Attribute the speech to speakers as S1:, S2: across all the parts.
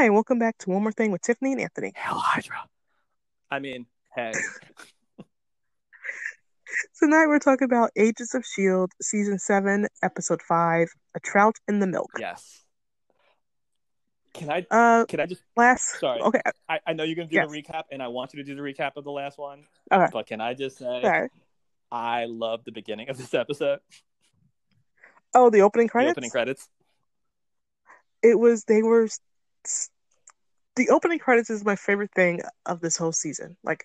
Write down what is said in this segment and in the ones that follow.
S1: Hi, and welcome back to One More Thing with Tiffany and Anthony.
S2: Hail Hydra. I mean, hey.
S1: Tonight we're talking about Agents of S.H.I.E.L.D., Season 7, Episode 5, A Trout in the Milk.
S2: yes. Can I
S1: Uh,
S2: can I just
S1: last.
S2: sorry.
S1: Okay,
S2: I, I know you're gonna do
S1: Yes.
S2: the recap and I want you to do the recap of the last one.
S1: Okay.
S2: But can I just say
S1: sorry.
S2: I love the beginning of this episode.
S1: Oh, the opening credits?
S2: The opening credits.
S1: It was, they were. The opening credits is my favorite thing of this whole season. Like,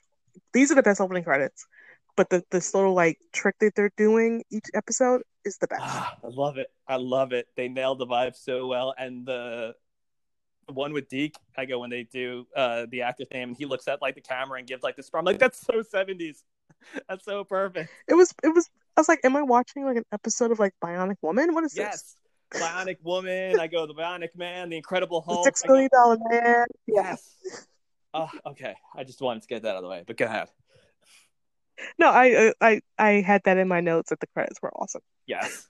S1: these are the best opening credits. But the this little, like, trick that they're doing each episode is the best.
S2: Ah, I love it. I love it. They nailed the vibe so well. And the one with Deke, I go when they do uh the actor's name and he looks at like the camera and gives like this I'm like, that's so seventies. That's so perfect.
S1: It was, it was, I was like, am I watching, like, an episode of, like, Bionic Woman? What is this?
S2: Bionic Woman, I go the Bionic Man, the Incredible Hulk.
S1: Six
S2: I go-
S1: Million Dollar Man.
S2: Yes. Oh, okay. I just wanted to get that out of the way, but go ahead.
S1: No, I, I I had that in my notes that the credits were awesome.
S2: Yes.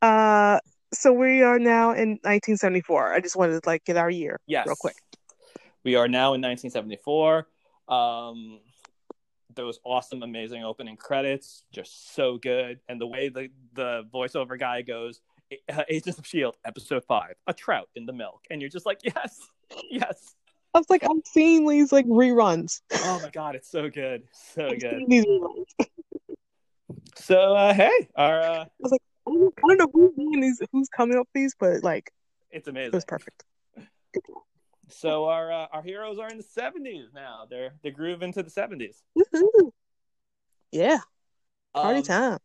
S1: Uh, so we are now in 1974. I just wanted to like get our year
S2: Yes.
S1: real quick.
S2: We are now in 1974. Um, those awesome, amazing opening credits, just so good. And the way the, the voiceover guy goes, uh, Agents of S.H.I.E.L.D., episode five, a trout in the milk. And you're just like, yes, yes.
S1: I was like, I'm seeing these like reruns.
S2: Oh my God, it's so good. So
S1: I'm
S2: good.
S1: these reruns.
S2: So, uh, hey, our, uh,
S1: I was like, I don't know who's doing these, who's coming up with these, but like
S2: it's
S1: it
S2: amazing.
S1: was perfect.
S2: So our uh, our heroes are in the 70s now. They're they groove into the 70s.
S1: Woohoo. Yeah, party
S2: Um,
S1: time.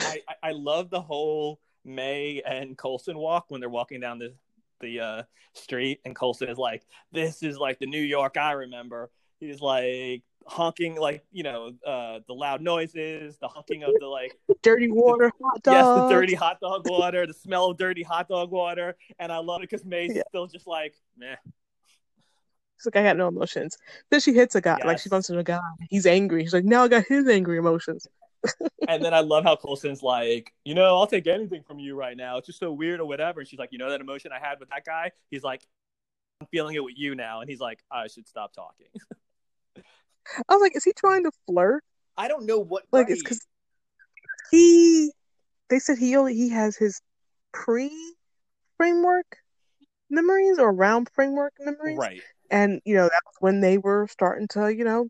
S2: I, I love the whole May and Coulson walk when they're walking down the the uh, street, and Coulson is like, "This is like the New York I remember." He's like honking, like you know, uh, the loud noises, the honking of the like,
S1: Dirty water, hot
S2: dog.
S1: yes,
S2: the dirty hot dog water, the smell of dirty hot dog water, and I love it because May's
S1: Yeah.
S2: still just like, meh.
S1: It's like I got no emotions. Then she hits a guy, like she
S2: Yes.
S1: bumps into a guy. He's angry. She's like, now I got his angry emotions.
S2: And then I love how Coulson's like, you know, I'll take anything from you right now. It's just so weird or whatever. And she's like, you know that emotion I had with that guy? He's like, I'm feeling it with you now. And he's like, I should stop talking.
S1: I was like, is he trying to flirt?
S2: I don't know what.
S1: Like it's because he they said he only he has his pre framework memories or round framework memories.
S2: right.
S1: And you know, that's when they were starting to, you know,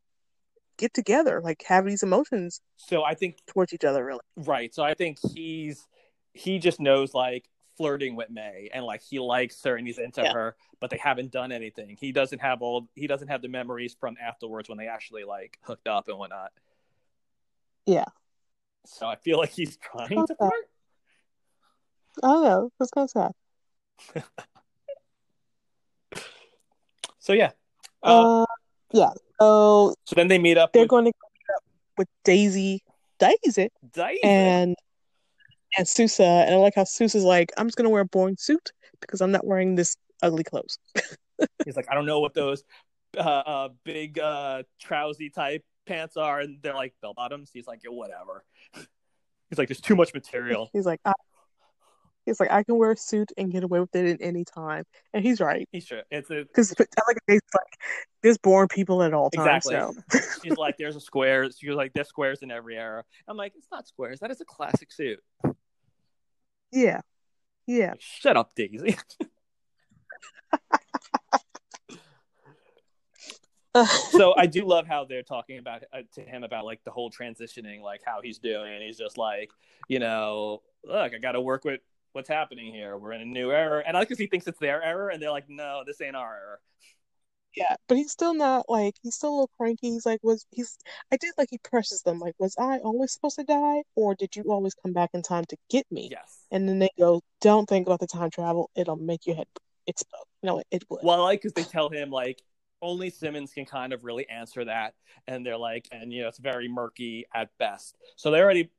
S1: get together, like have these emotions
S2: So I think
S1: towards each other really.
S2: right. So I think he's he just knows like flirting with May and like he likes her and he's into
S1: Yeah.
S2: her, but they haven't done anything. He doesn't have all he doesn't have the memories from afterwards when they actually like hooked up and whatnot.
S1: Yeah.
S2: So I feel like he's trying to flirt.
S1: I don't know. That's kind of sad.
S2: So yeah. Uh,
S1: Uh, yeah. So
S2: so then they meet up
S1: they're
S2: with
S1: going to meet up with Daisy Daisy
S2: Daisy.
S1: and and Sousa. And I like how Sousa's like, I'm just gonna wear a boring suit because I'm not wearing this ugly clothes.
S2: He's like, I don't know what those uh, uh, big uh, trousy type pants are, and they're like bell bottoms. He's like, yeah, whatever. He's like, there's too much material.
S1: He's like, I, he's like, I can wear a suit and get away with it at any time, and he's right.
S2: He's true. It's
S1: Because like like, there's boring people at all times.
S2: Exactly.
S1: So
S2: she's like, there's a square. She was like, there's squares in every era. I'm like, it's not squares. That is a classic suit.
S1: yeah, yeah.
S2: Like, Shut up, Daisy. so I do love how they're talking about uh, to him about like the whole transitioning, like how he's doing. And he's just like, you know, look, I got to work with what's happening here. We're in a new era, and I like because he thinks it's their error, and they're like, no, this ain't our error.
S1: Yeah, but he's still not like he's still a little cranky. He's like, was he's? I did like he presses them. Like, was I always supposed to die, or did you always come back in time to get me?
S2: Yes.
S1: And then they go, don't think about the time travel. It'll make your head explode. No, it, it would.
S2: Well, I like because they tell him like only Simmons can kind of really answer that, and they're like, and you know, it's very murky at best. So they already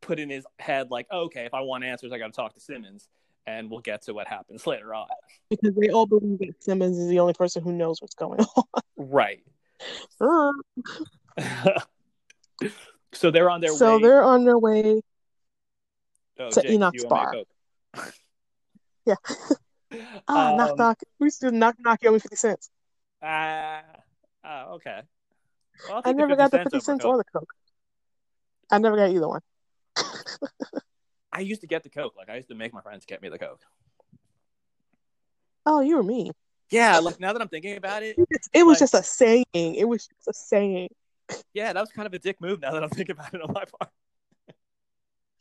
S2: put in his head like, okay, if I want answers, I got to talk to Simmons, and we'll get to what happens later on.
S1: Because they all believe that Simmons is the only person who knows what's going on. Right.
S2: so they're on their way
S1: so
S2: way.
S1: they're on their way.
S2: Oh,
S1: to
S2: Jake,
S1: Enoch's
S2: you want me
S1: bar. Yeah. Ah, knock
S2: Um,
S1: knock. We used to knock knock. You owe me fifty cents.
S2: Ah, ah, okay. Well,
S1: I never
S2: 50
S1: got the fifty cents or the coke. I never got either one.
S2: I used to get the Coke. Like I used to make my friends get me the Coke.
S1: Oh, you were mean.
S2: Yeah, like now that I'm thinking about it,
S1: It, was
S2: Like-
S1: just a saying. It was just a saying.
S2: yeah, that was kind of a dick move. Now that I'm thinking about it on my part.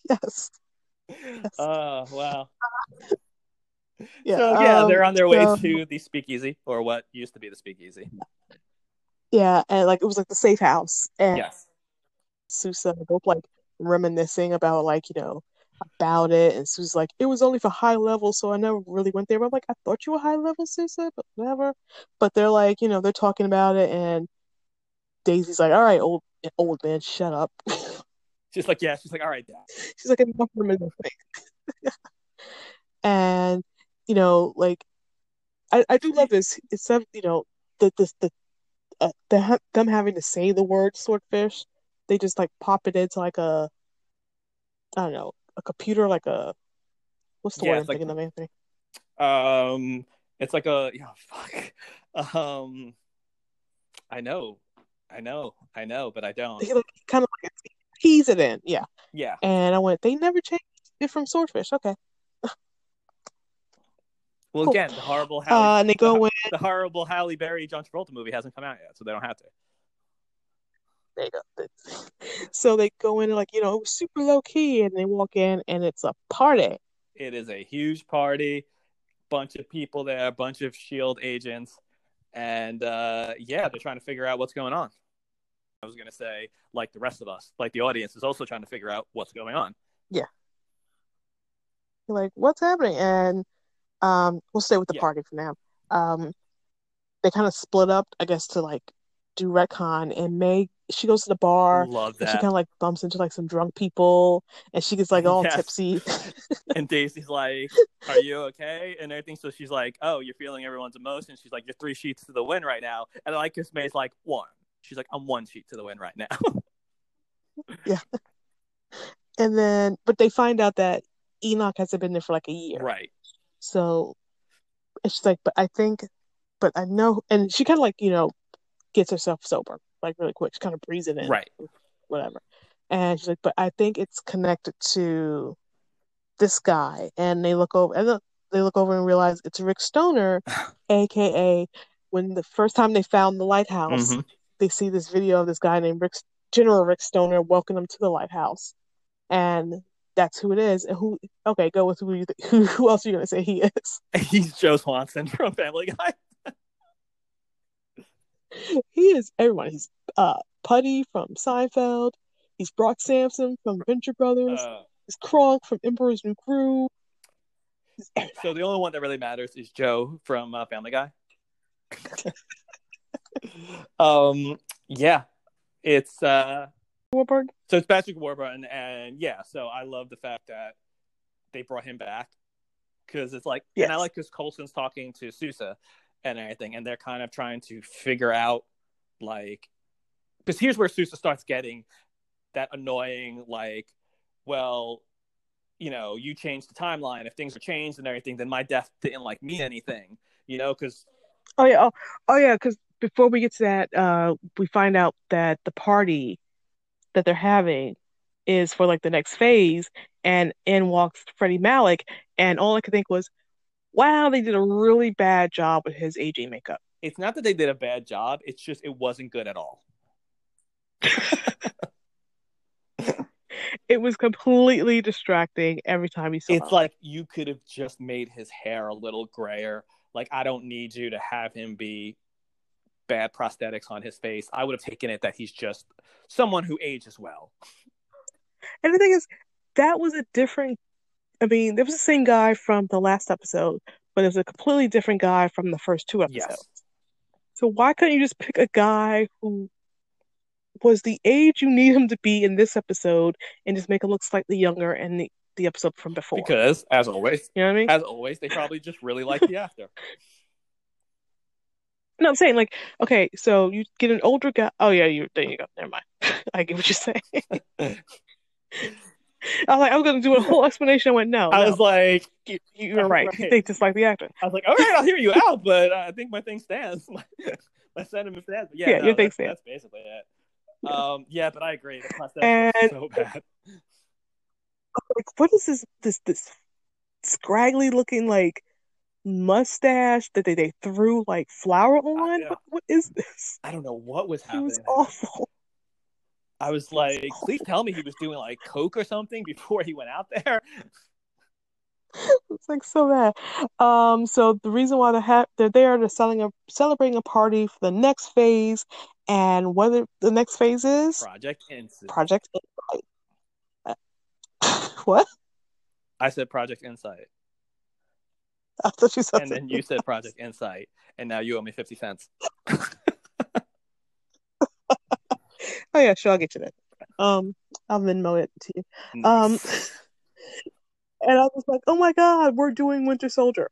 S1: Yes.
S2: Oh wow.
S1: Yeah.
S2: so yeah,
S1: um,
S2: they're on their way
S1: so-
S2: to the speakeasy, or what used to be the speakeasy.
S1: Yeah, and like it was like the safe house, and
S2: Yes.
S1: Sousa both like reminiscing about like you know about it, and Sousa's like it was only for high level, so I never really went there. But I'm like I thought you were high level, Sousa, but whatever. But they're like you know they're talking about it, and Daisy's like, all right, old old man, shut up.
S2: She's like, yeah. She's like, all right, Dad.
S1: She's like enough reminiscing. and you know like I, I do love this. It's some you know the the the uh, the them having to say the word swordfish. They just like pop it into like a I don't know a computer like a what's the
S2: Yeah,
S1: word I'm
S2: like-
S1: thinking of Anthony?
S2: Um, it's like a yeah, fuck. Um, I know, I know, I know, but I don't.
S1: He like kind of like keys it in, yeah.
S2: Yeah,
S1: And I went, they never changed it from swordfish. Okay.
S2: well,
S1: Cool.
S2: again, the horrible Halle,
S1: Uh, and they go in.
S2: the horrible Halle Berry John Travolta movie hasn't come out yet, so they don't have to.
S1: So they go in and like you know super low key, and they walk in and it's a party.
S2: It is a huge party, bunch of people there, a bunch of Shield agents, and uh, yeah, they're trying to figure out what's going on. I was gonna say, like the rest of us, like the audience is also trying to figure out what's going on.
S1: You're like, what's happening? And um, we'll stay with the
S2: Yeah.
S1: party for now. Um, they kind of split up, I guess, to like do retcon. And May, she goes to the bar.
S2: Love
S1: And she kind of like bumps into like some drunk people, and she gets like all
S2: Yes.
S1: tipsy.
S2: and Daisy's like, "Are you okay?" and everything. So she's like, "Oh, you're feeling everyone's emotions." She's like, "You're three sheets to the wind right now." And I like because May's like, "One." She's like, "I'm one sheet to the wind right now." Yeah.
S1: And then, but they find out that Enoch hasn't been there for like a year.
S2: right.
S1: So and she's like, but I think, but I know, and she kind of like you know gets herself sober like really quick. She kind of breathes it in.
S2: Right.
S1: whatever. And she's like, but I think it's connected to this guy. And they look over, and they look over and realize it's Rick Stoner, aka when the first time they found the lighthouse,
S2: Mhm.
S1: they see this video of this guy named Rick, General Rick Stoner, welcoming them to the lighthouse, and that's who it is. And who? Okay, go with who you th- who, who else are you gonna say he is?
S2: He's Joe Swanson from Family Guy.
S1: he is everyone. He's uh Puddy from Seinfeld. He's Brock Samson from Venture Brothers.
S2: Uh,
S1: He's Kronk from Emperor's New Groove.
S2: So the only one that really matters is Joe from uh, Family Guy. um. Yeah. It's uh.
S1: Warburg.
S2: So it's Patrick Warburton, and yeah, so I love the fact that they brought him back because it's like, and I like because Coulson's talking to Sousa and everything, and they're kind of trying to figure out like, because here's where Sousa starts getting that annoying like, well, you know, you changed the timeline. If things are changed and everything, then my death didn't like mean anything, you know, because
S1: Oh yeah, oh, oh yeah. Because before we get to that, uh, we find out that the party that they're having is for like the next phase, and in walks Freddie Malick, and all I could think was, "Wow, they did a really bad job with his aging makeup."
S2: it's not that they did a bad job; it's just it wasn't good at all.
S1: It was completely distracting every time you saw
S2: it's
S1: him.
S2: like you could have just made his hair a little grayer. Like I don't need you to have him be bad prosthetics on his face. I would have taken it that he's just someone who ages well.
S1: And the thing is, that was a different. I mean, there was the same guy from the last episode, but it was a completely different guy from the first two episodes.
S2: Yes.
S1: So why couldn't you just pick a guy who was the age you need him to be in this episode and just make him look slightly younger in the, the episode from before?
S2: Because as always,
S1: you know what I mean?
S2: as always, they probably just really like the actor.
S1: No, I'm saying like, okay, so you get an older guy. Oh yeah, you there you go. Never mind. I get what you're saying. I was like, I was gonna do a whole explanation. I went, no.
S2: I
S1: no.
S2: was like,
S1: you, you're right.
S2: Right.
S1: They just like the actor.
S2: I was like, all right, I'll hear you out, but I think my thing stands. My, my sentiment stands. But yeah,
S1: Yeah,
S2: no,
S1: your thing
S2: that's,
S1: stands.
S2: that's basically it. Um, yeah, but I agree. The
S1: And-
S2: so bad.
S1: Like, what is this? This this scraggly looking like mustache that they, they threw like flour on?
S2: yeah.
S1: What, what is this?
S2: I don't know what was happening.
S1: It was awful.
S2: I was like, please tell me he was doing like coke or something before he went out there.
S1: It's like so bad. Um, so the reason why they have they're there, they're selling a celebrating a party for the next phase, and whether the next phase is
S2: Project Insight.
S1: Project Insight. Uh, what?
S2: I said Project Insight,
S1: I thought you said
S2: and then you said Project Insight, and now you owe me fifty cents.
S1: Oh yeah, sure, I'll get you that. Um, I'll Venmo it to you. Um, and I was like, oh my god, we're doing Winter Soldier.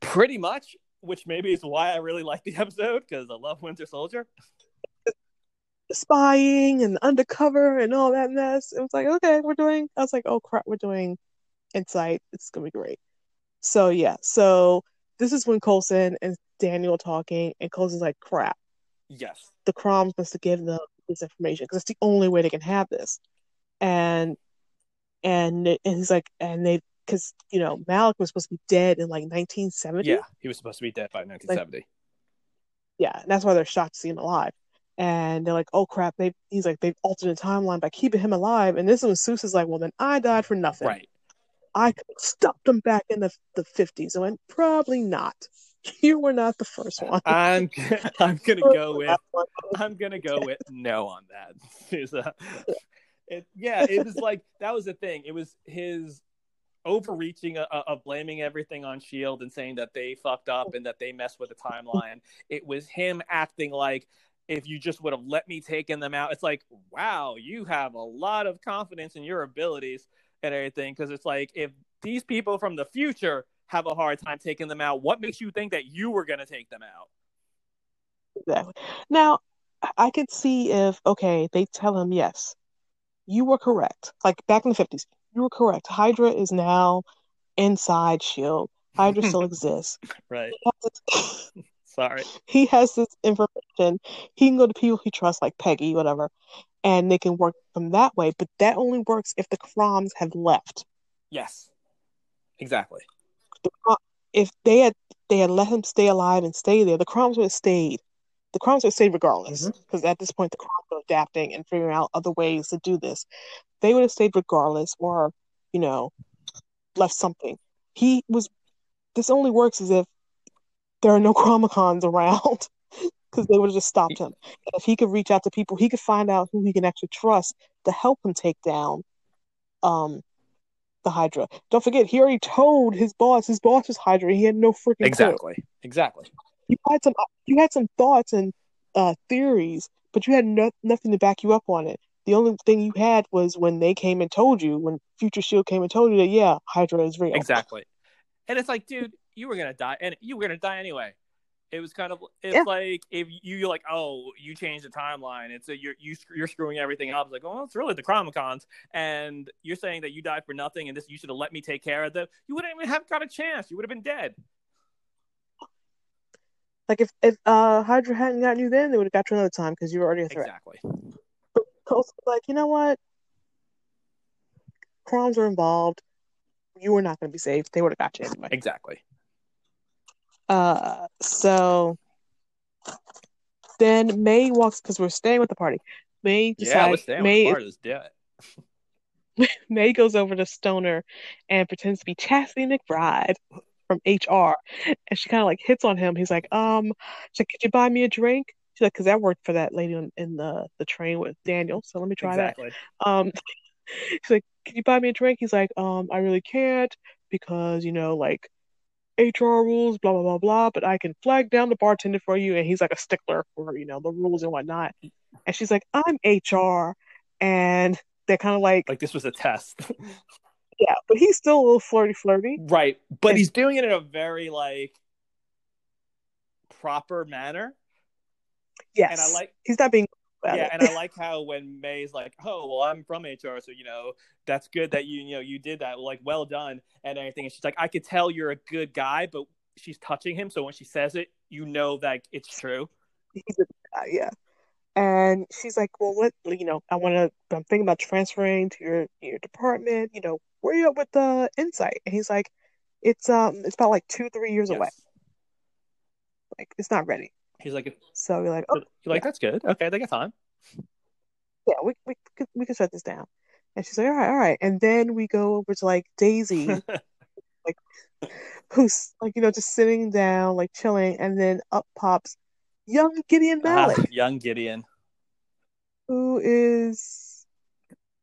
S2: pretty much, which maybe is why I really like the episode because I love Winter Soldier.
S1: spying and undercover and all that mess. It was like, okay, we're doing. I was like, oh crap, we're doing Insight. It's gonna be great. So yeah, so this is when Coulson and Daniel talking, and Coulson's like, crap,
S2: Yes.
S1: the Croms must have given them this information because it's the only way they can have this. And and and he's like, and they because you know Malick was supposed to be dead in like 1970.
S2: Yeah, he was supposed to be dead by 1970.
S1: yeah, and that's why they're shocked to see him alive. And they're like, "Oh crap!" They he's like, they've altered the timeline by keeping him alive. And this one, Sousa is like, "Well, then I died for nothing.
S2: right.
S1: I could have stopped him back in the the fifties." I went, "Probably not. You were not the first one."
S2: I'm I'm gonna go with I'm gonna go with no on that. Uh, it, yeah, it was like that was the thing. It was his overreaching of, of blaming everything on Shield and saying that they fucked up and that they messed with the timeline. It was him acting like if you just would have let me taken them out. It's like, wow, you have a lot of confidence in your abilities and everything. Because it's like if these people from the future have a hard time taking them out, what makes you think that you were gonna take them out?
S1: Exactly. Now, I- could see if okay, they tell him yes, you were correct. Like back in the fifties, you were correct. Hydra is now inside Shield. Hydra still exists.
S2: Right.
S1: He
S2: Sorry.
S1: he has this information. He can go to people he trusts, like Peggy, whatever, and they can work from that way. But that only works if the Croms have left.
S2: Yes. Exactly.
S1: The, if they had they had let him stay alive and stay there, the Croms would have stayed. The Croms would have stayed regardless, because at this point the Croms were adapting and figuring out other ways to do this. They would have stayed regardless, or you know, left something. He was. This only works as if there are no Chronicoms around, because they would have just stopped him. And if he could reach out to people, he could find out who he can actually trust to help him take down um the Hydra. Don't forget, he already told his boss. His boss was Hydra. He had no freaking clue.
S2: Exactly. Exactly.
S1: You had some. You had some thoughts and uh, theories, but you had no, nothing to back you up on it. The only thing you had was when they came and told you, when Future Shield came and told you that yeah, Hydra is real.
S2: Exactly. And it's like, dude, you were gonna die, and you were gonna die anyway. It was kind of it's
S1: Yeah.
S2: like if you you're like, oh, you changed the timeline. It's a, you're you, you're screwing everything up. It's like, oh, it's really the Chronicoms, and you're saying that you died for nothing, and this you should have let me take care of them. You wouldn't even have got a chance. You would have been dead.
S1: Like if if uh, Hydra hadn't gotten you then, they would have got you another time because you were already a threat.
S2: Exactly.
S1: Was like, you know what? Croms were involved. You were not going to be safe. They would have got you anyway.
S2: Exactly.
S1: Uh, so then May walks because we're staying with the party. May
S2: Yeah,
S1: decides
S2: stay
S1: May
S2: part of this.
S1: May goes over to Stoner and pretends to be Chastity McBride from HR, and she kind of like hits on him. He's like, um, she's like, could you buy me a drink? She's like, because that worked for that lady on, in the the train with Daniel. So let me try that. Um, she's like, "Can you buy me a drink?" He's like, "Um, I really can't because you know, like HR rules, blah blah blah blah. But I can flag down the bartender for you." And he's like a stickler for you know the rules and whatnot. And she's like, "I'm HR," and they're kind of like,
S2: Like this was a test.
S1: "Yeah," but he's still a little flirty, flirty.
S2: right. But
S1: And-
S2: he's doing it in a very like proper manner.
S1: Yes,
S2: And I like
S1: he's not being about
S2: yeah,
S1: it.
S2: and I like how when May's like, "Oh, well, I'm from HR, so you know that's good that you you know you did that. Like, well done and everything." And she's like, "I could tell you're a good guy," but she's touching him, so when she says it, you know that it's true.
S1: He's a, uh, yeah. And she's like, "Well, what? You know, I want to. I'm thinking about transferring to your your department. You know, where you at with the insight?" And he's like, "It's um, it's about like two, three years away. Like, it's not ready."
S2: He's like,
S1: So you're like, "Oh,
S2: "You're like that's good. Okay, they got time."
S1: yeah, we we could we could shut this down." And she's like, "All right, all right." And then we go over to like Daisy, like who's like, you know, just sitting down, like chilling, and then up pops young Gideon Malick,
S2: Ah, young Gideon.
S1: who is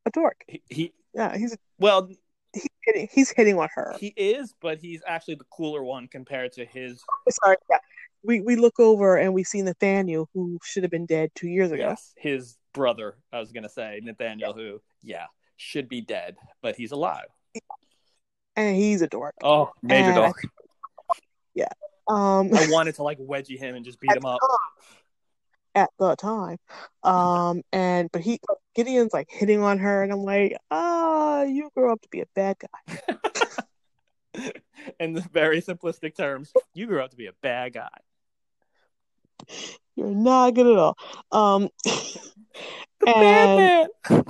S1: a dork.
S2: He, he
S1: Yeah, he's
S2: well,
S1: he's hitting he's hitting on her.
S2: he is, but he's actually the cooler one compared to his.
S1: Sorry, yeah. We we look over and we see Nathaniel, who should have been dead two years ago.
S2: Yes, his brother. I was gonna say Nathaniel, who yeah should be dead, but he's alive.
S1: And he's a dork.
S2: Oh, major
S1: And-
S2: dog.
S1: Um,
S2: I wanted to like wedgie him and just beat him up.
S1: at the time. Um, and but he Gideon's like hitting on her, and I'm like, ah, you grow up to be a bad guy.
S2: In the very simplistic terms, you grew up to be a bad guy.
S1: You're not good at all. Um,
S2: The
S1: and
S2: bad man.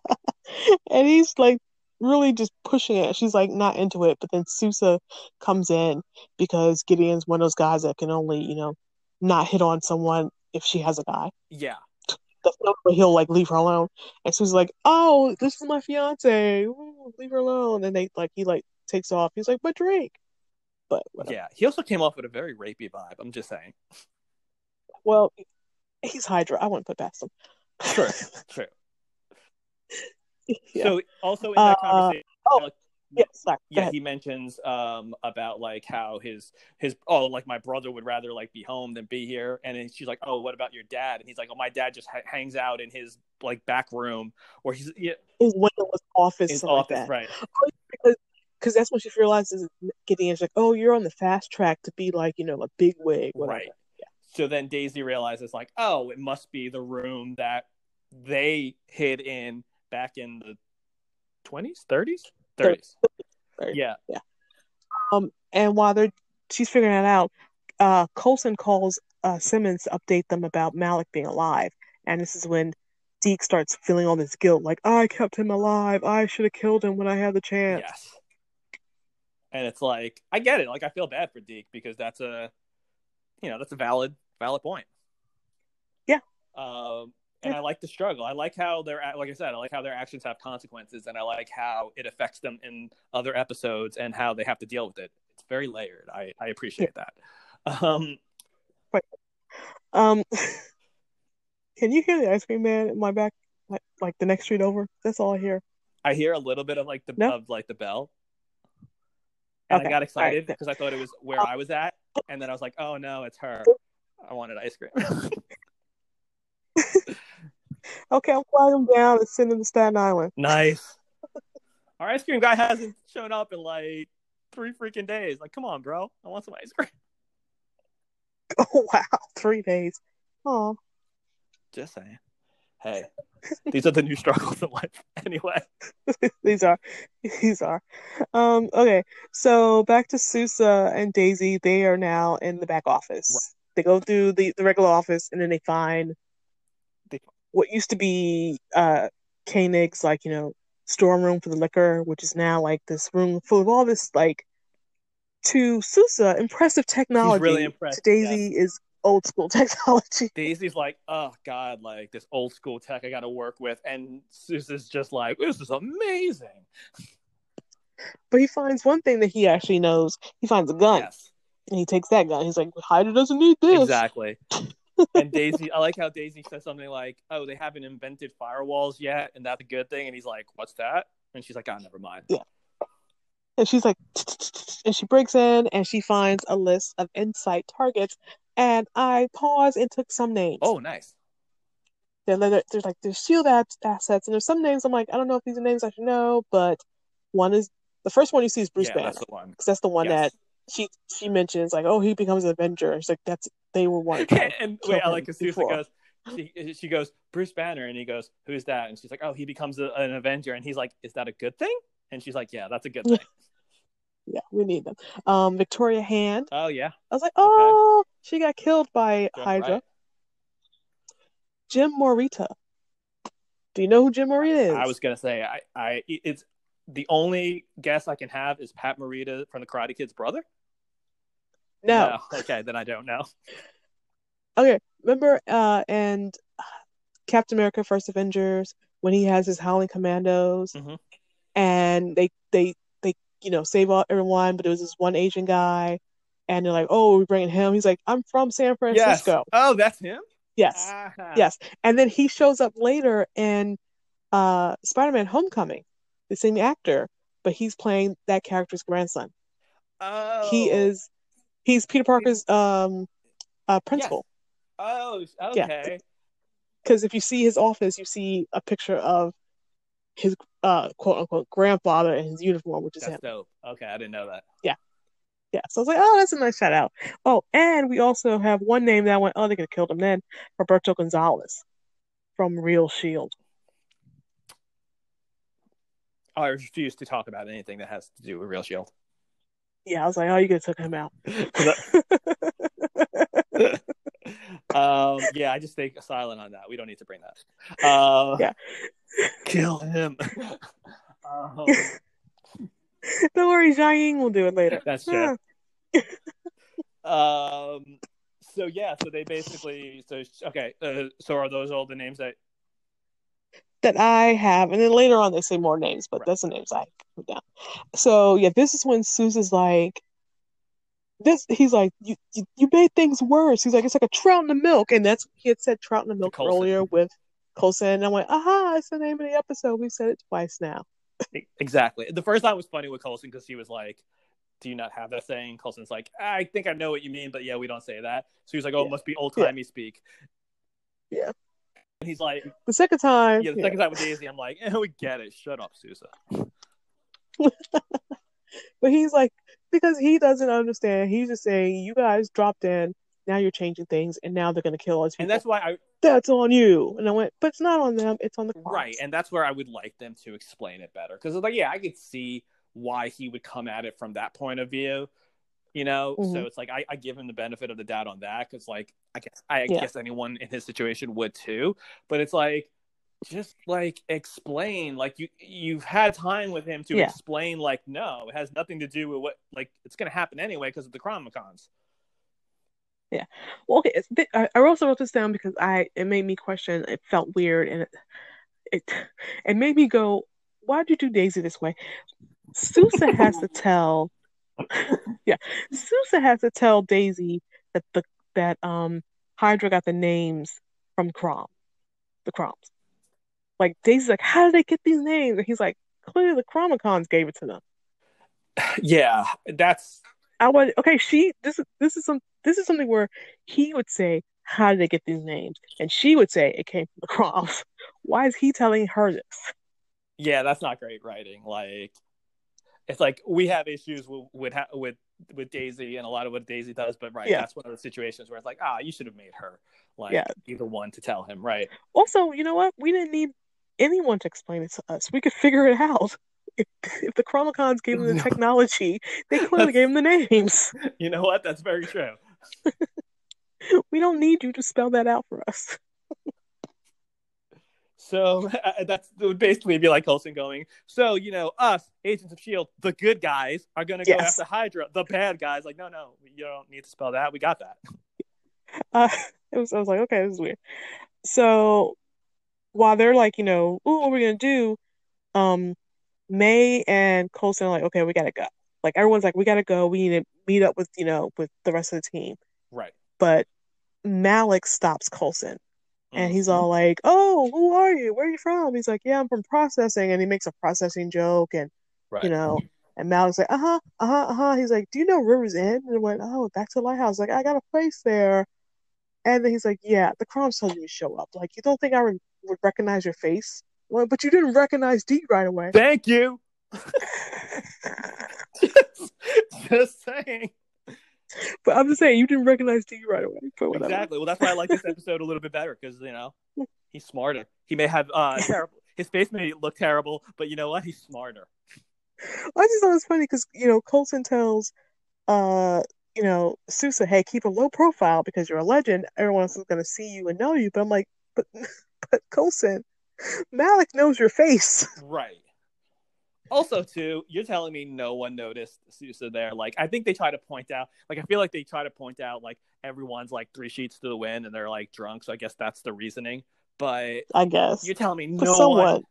S1: and he's like really just pushing it. She's like not into it, but then Sousa comes in because Gideon's one of those guys that can only, you know, not hit on someone if she has a guy.
S2: Yeah,
S1: That's no way he'll like leave her alone. And she's like, "Oh, this is my fiance. Ooh, leave her alone." And they like he like takes off. He's like, "But Drake." But whatever.
S2: yeah. He also came off with a very rapey vibe. I'm just saying.
S1: Well, he's Hydra. I wouldn't put past him.
S2: True, true.
S1: yeah.
S2: So also in that
S1: Uh,
S2: conversation,
S1: oh,
S2: like,
S1: yeah. Sorry.
S2: Yeah, he mentions um about like how his his oh like my brother would rather like be home than be here, and then she's like, oh, what about your dad? And he's like, oh, my dad just ha- hangs out in his like back room, or he's yeah,
S1: His windowless office.
S2: his
S1: something like that.
S2: right?
S1: because because that's when she realizes Gideon's like, oh, you're on the fast track to be like, you know, a big wig, whatever.
S2: Right. So then Daisy realizes, like, oh, it must be the room that they hid in back in the 20s, 30s? 30s.
S1: Thirties.
S2: Yeah.
S1: Um, and while they're she's figuring that out, uh, Coulson calls uh Simmons to update them about Malick being alive, and this is when Deke starts feeling all this guilt, like I kept him alive, I should have killed him when I had the chance.
S2: Yes. And it's like, I get it. Like, I feel bad for Deke because that's a, you know, that's a valid, valid point.
S1: Yeah.
S2: Um, and I like the struggle. I like how they're, like I said, I like how their actions have consequences, and I like how it affects them in other episodes and how they have to deal with it. It's very layered. I, I appreciate that. Um,
S1: Um, can you hear the ice cream man in my back, like, like the next street over? That's all I hear.
S2: I hear a little bit of like the
S1: No?
S2: of like the bell, and
S1: Okay.
S2: I got excited
S1: All right.
S2: because I thought it was where I was at, and then I was like, oh no, it's her. I wanted ice cream.
S1: Okay, I'm flying him down and send him to Staten Island.
S2: nice. Our ice cream guy hasn't shown up in like three freaking days. Like, come on, bro. I want some ice cream.
S1: Oh wow, three days. Oh,
S2: Just saying. Hey, these are the new struggles in life. Anyway,
S1: these are, these are. Um, okay, so back to Sousa and Daisy. They are now in the back office. They go through the, the regular office and then they find
S2: They-
S1: what used to be uh Koenig's like you know storm room for the liquor, which is now like this room full of all this like to Sousa impressive technology.
S2: really impressed,
S1: To Daisy is old school technology.
S2: Daisy's like, oh god, like this old school tech I got to work with, and Sousa's just like, this is amazing.
S1: But he finds one thing that he actually knows. He finds a gun.
S2: Yes,
S1: And he takes that gun. He's like, Hydra doesn't need this.
S2: exactly. and Daisy, I like how Daisy says something like, "Oh, they haven't invented firewalls yet, and that's a good thing." And he's like, "What's that?" And she's like, "Oh, never mind."
S1: And she's like, and she breaks in and she finds a list of insight targets. And I paused and took some names.
S2: Oh, nice.
S1: They're there's like there's shield assets, and there's some names I'm like, I don't know if these are names I should know, but one is the first one you see is Bruce
S2: yeah,
S1: Banner
S2: that's the one.
S1: because that's the one
S2: Yes.
S1: that she she mentions like, oh, he becomes an Avenger. She's like, that's they were one.
S2: and wait, I like because Sousa
S1: before.
S2: goes, she, she goes Bruce Banner, and he goes, "Who's that?" And she's like, "Oh, he becomes a, an Avenger." And he's like, "Is that a good thing?" And she's like, "Yeah, that's a good thing."
S1: Yeah, we need them. Um, Victoria Hand.
S2: oh yeah,
S1: I was like, oh, she got killed by
S2: Jim,
S1: Hydra.
S2: right.
S1: Jim Morita. Do you know who Jim Morita is?
S2: I was gonna say, I, I, it's the only guess I can have is Pat Morita from the Karate Kid's brother.
S1: No.
S2: Okay, then I don't know.
S1: Okay, remember uh and Captain America First Avengers when he has his Howling Commandos
S2: Mhm.
S1: and they they they you know save all everyone, but it was this one Asian guy and they're like, "Oh, we're bringing him." He's like, "I'm from San
S2: Yes.
S1: Francisco."
S2: Oh, that's him.
S1: Yes.
S2: Ah.
S1: Yes. And then he shows up later in uh Spider-Man Homecoming, the same actor, but he's playing that character's grandson.
S2: Oh.
S1: He is he's Peter Parker's um uh principal.
S2: Oh,
S1: Yeah.
S2: okay.
S1: because if you see his office, you see a picture of his uh quote unquote grandfather in his uniform, which is
S2: That's
S1: him.
S2: dope. Okay, I didn't know that.
S1: Yeah, Yeah. so I was like, oh, that's a nice shout out. Oh, and we also have one name that I went, oh, they could have killed him then, Roberto Gonzalez from Real Shield.
S2: Oh, I refuse to talk about anything that has to do with Real Shield.
S1: Yeah, I was like, oh, you could have took him out.
S2: um, yeah, I just stay silent on that. We don't need to bring that. Uh,
S1: Yeah.
S2: kill him. um,
S1: Don't worry, Jiaying will do it later.
S2: that's true. Um, so yeah, so they basically so okay. Uh, so are those all the names that?
S1: That I have, and then later on they say more names, but
S2: Right.
S1: that's the names I put down. So yeah, this is when Sousa's like, this. He's like, you, you you made things worse. He's like, it's like a trout in the milk, and that's he had said trout in the milk earlier with Coulson. And I went, aha, it's the name of the episode. We've said it twice now.
S2: Exactly. The first time was funny with Coulson because he was like, "Do you not have that saying?" Coulson's like, "I think I know what you mean, but yeah, we don't say that." So he's like, "Oh, it must be old timey speak."
S1: Yeah.
S2: And he's like,
S1: The second time,
S2: "Yeah." The
S1: yeah.
S2: second time with Daisy, I'm like, eh, "We get it. Shut up, Sousa."
S1: but he's like, because he doesn't understand. He's just saying, you guys dropped in. Now you're changing things, and now they're gonna kill us.
S2: And that's why I
S1: that's on you. And I went, but it's not on them. It's on the Krauts."
S2: right, and that's where I would like them to explain it better because like, yeah, I could see why he would come at it from that point of view. You know, so
S1: Mhm.
S2: it's like I, I give him the benefit of the doubt on that because, like, I guess I
S1: Yeah.
S2: guess anyone in his situation would too. But it's like, just like explain, like you you've had time with him to
S1: Yeah.
S2: explain, like, no, it has nothing to do with what, like, it's gonna happen anyway because of the Chronicoms.
S1: Well, okay, bit, I, I also wrote this down because I it made me question. It felt weird, and it it, it made me go, "Why'd you do Daisy this way?" Sousa has to tell, yeah, Sousa has to tell Daisy that the that um Hydra got the names from Crom, the Croms. Like Daisy's like, "How did they get these names?" And he's like, "Clearly, the Chronicoms gave it to them."
S2: Yeah, that's
S1: I would okay. She this is this is some this is something where he would say, "How did they get these names?" and she would say, "It came from the Croms." Why is he telling her this?
S2: yeah, that's not great writing. Like, it's like we have issues with with with, with Daisy and a lot of what Daisy does, but right,
S1: Yeah.
S2: that's one of the situations where it's like, ah, you should have made her like
S1: Yeah.
S2: be the one to tell him, right?
S1: Also, you know what? We didn't need anyone to explain it to us. We could figure it out. If, if the Chronicoms gave them the
S2: No.
S1: technology, they clearly gave them the names.
S2: You know what? That's very true.
S1: We don't need you to spell that out for us.
S2: So uh, that's it would basically be like Coulson going. So you know, us Agents of Shield, the good guys, are going to go
S1: Yes.
S2: after Hydra, the bad guys. Like, no, no, you don't need to spell that. We got that.
S1: Uh, it was, I was like, okay, this is weird. So while they're like, you know, ooh, what are we gonna do? Um, May and Coulson are like, okay, we gotta go. Like everyone's like, we gotta go. We need to meet up with, you know, with the rest of the team.
S2: Right.
S1: But Malick stops Coulson and he's
S2: Mhm.
S1: all like, oh, who are you? Where are you from? He's like, yeah, I'm from processing. And he makes a processing joke and,
S2: right.
S1: you know, and Malick's like, uh huh, uh huh, uh huh. He's like, do you know River's End? And I went, oh, back to the lighthouse. Like, I got a place there. And then he's like, yeah, the Croms told you to show up. Like, you don't think I re- would recognize your face? Well, but you didn't recognize Dee right away.
S2: Thank you. just saying.
S1: But I'm just saying, you didn't recognize Dee right away. But whatever.
S2: Exactly. Well, that's why I like this episode a little bit better because you know he's smarter. He may have uh terrible. His face may look terrible, but you know what? He's smarter.
S1: I just thought it was funny because you know Coulson tells, uh, you know Sousa, "Hey, keep a low profile because you're a legend. Everyone else is going to see you and know you." But I'm like, but but Coulson, Malick knows your face.
S2: Right. Also, too, you're telling me no one noticed Sousa there. Like, I think they try to point out, like, I feel like they try to point out, like, everyone's like three sheets to the wind and they're like drunk. So I guess that's the reasoning. But
S1: I guess
S2: you're telling me
S1: But
S2: no
S1: someone,
S2: one.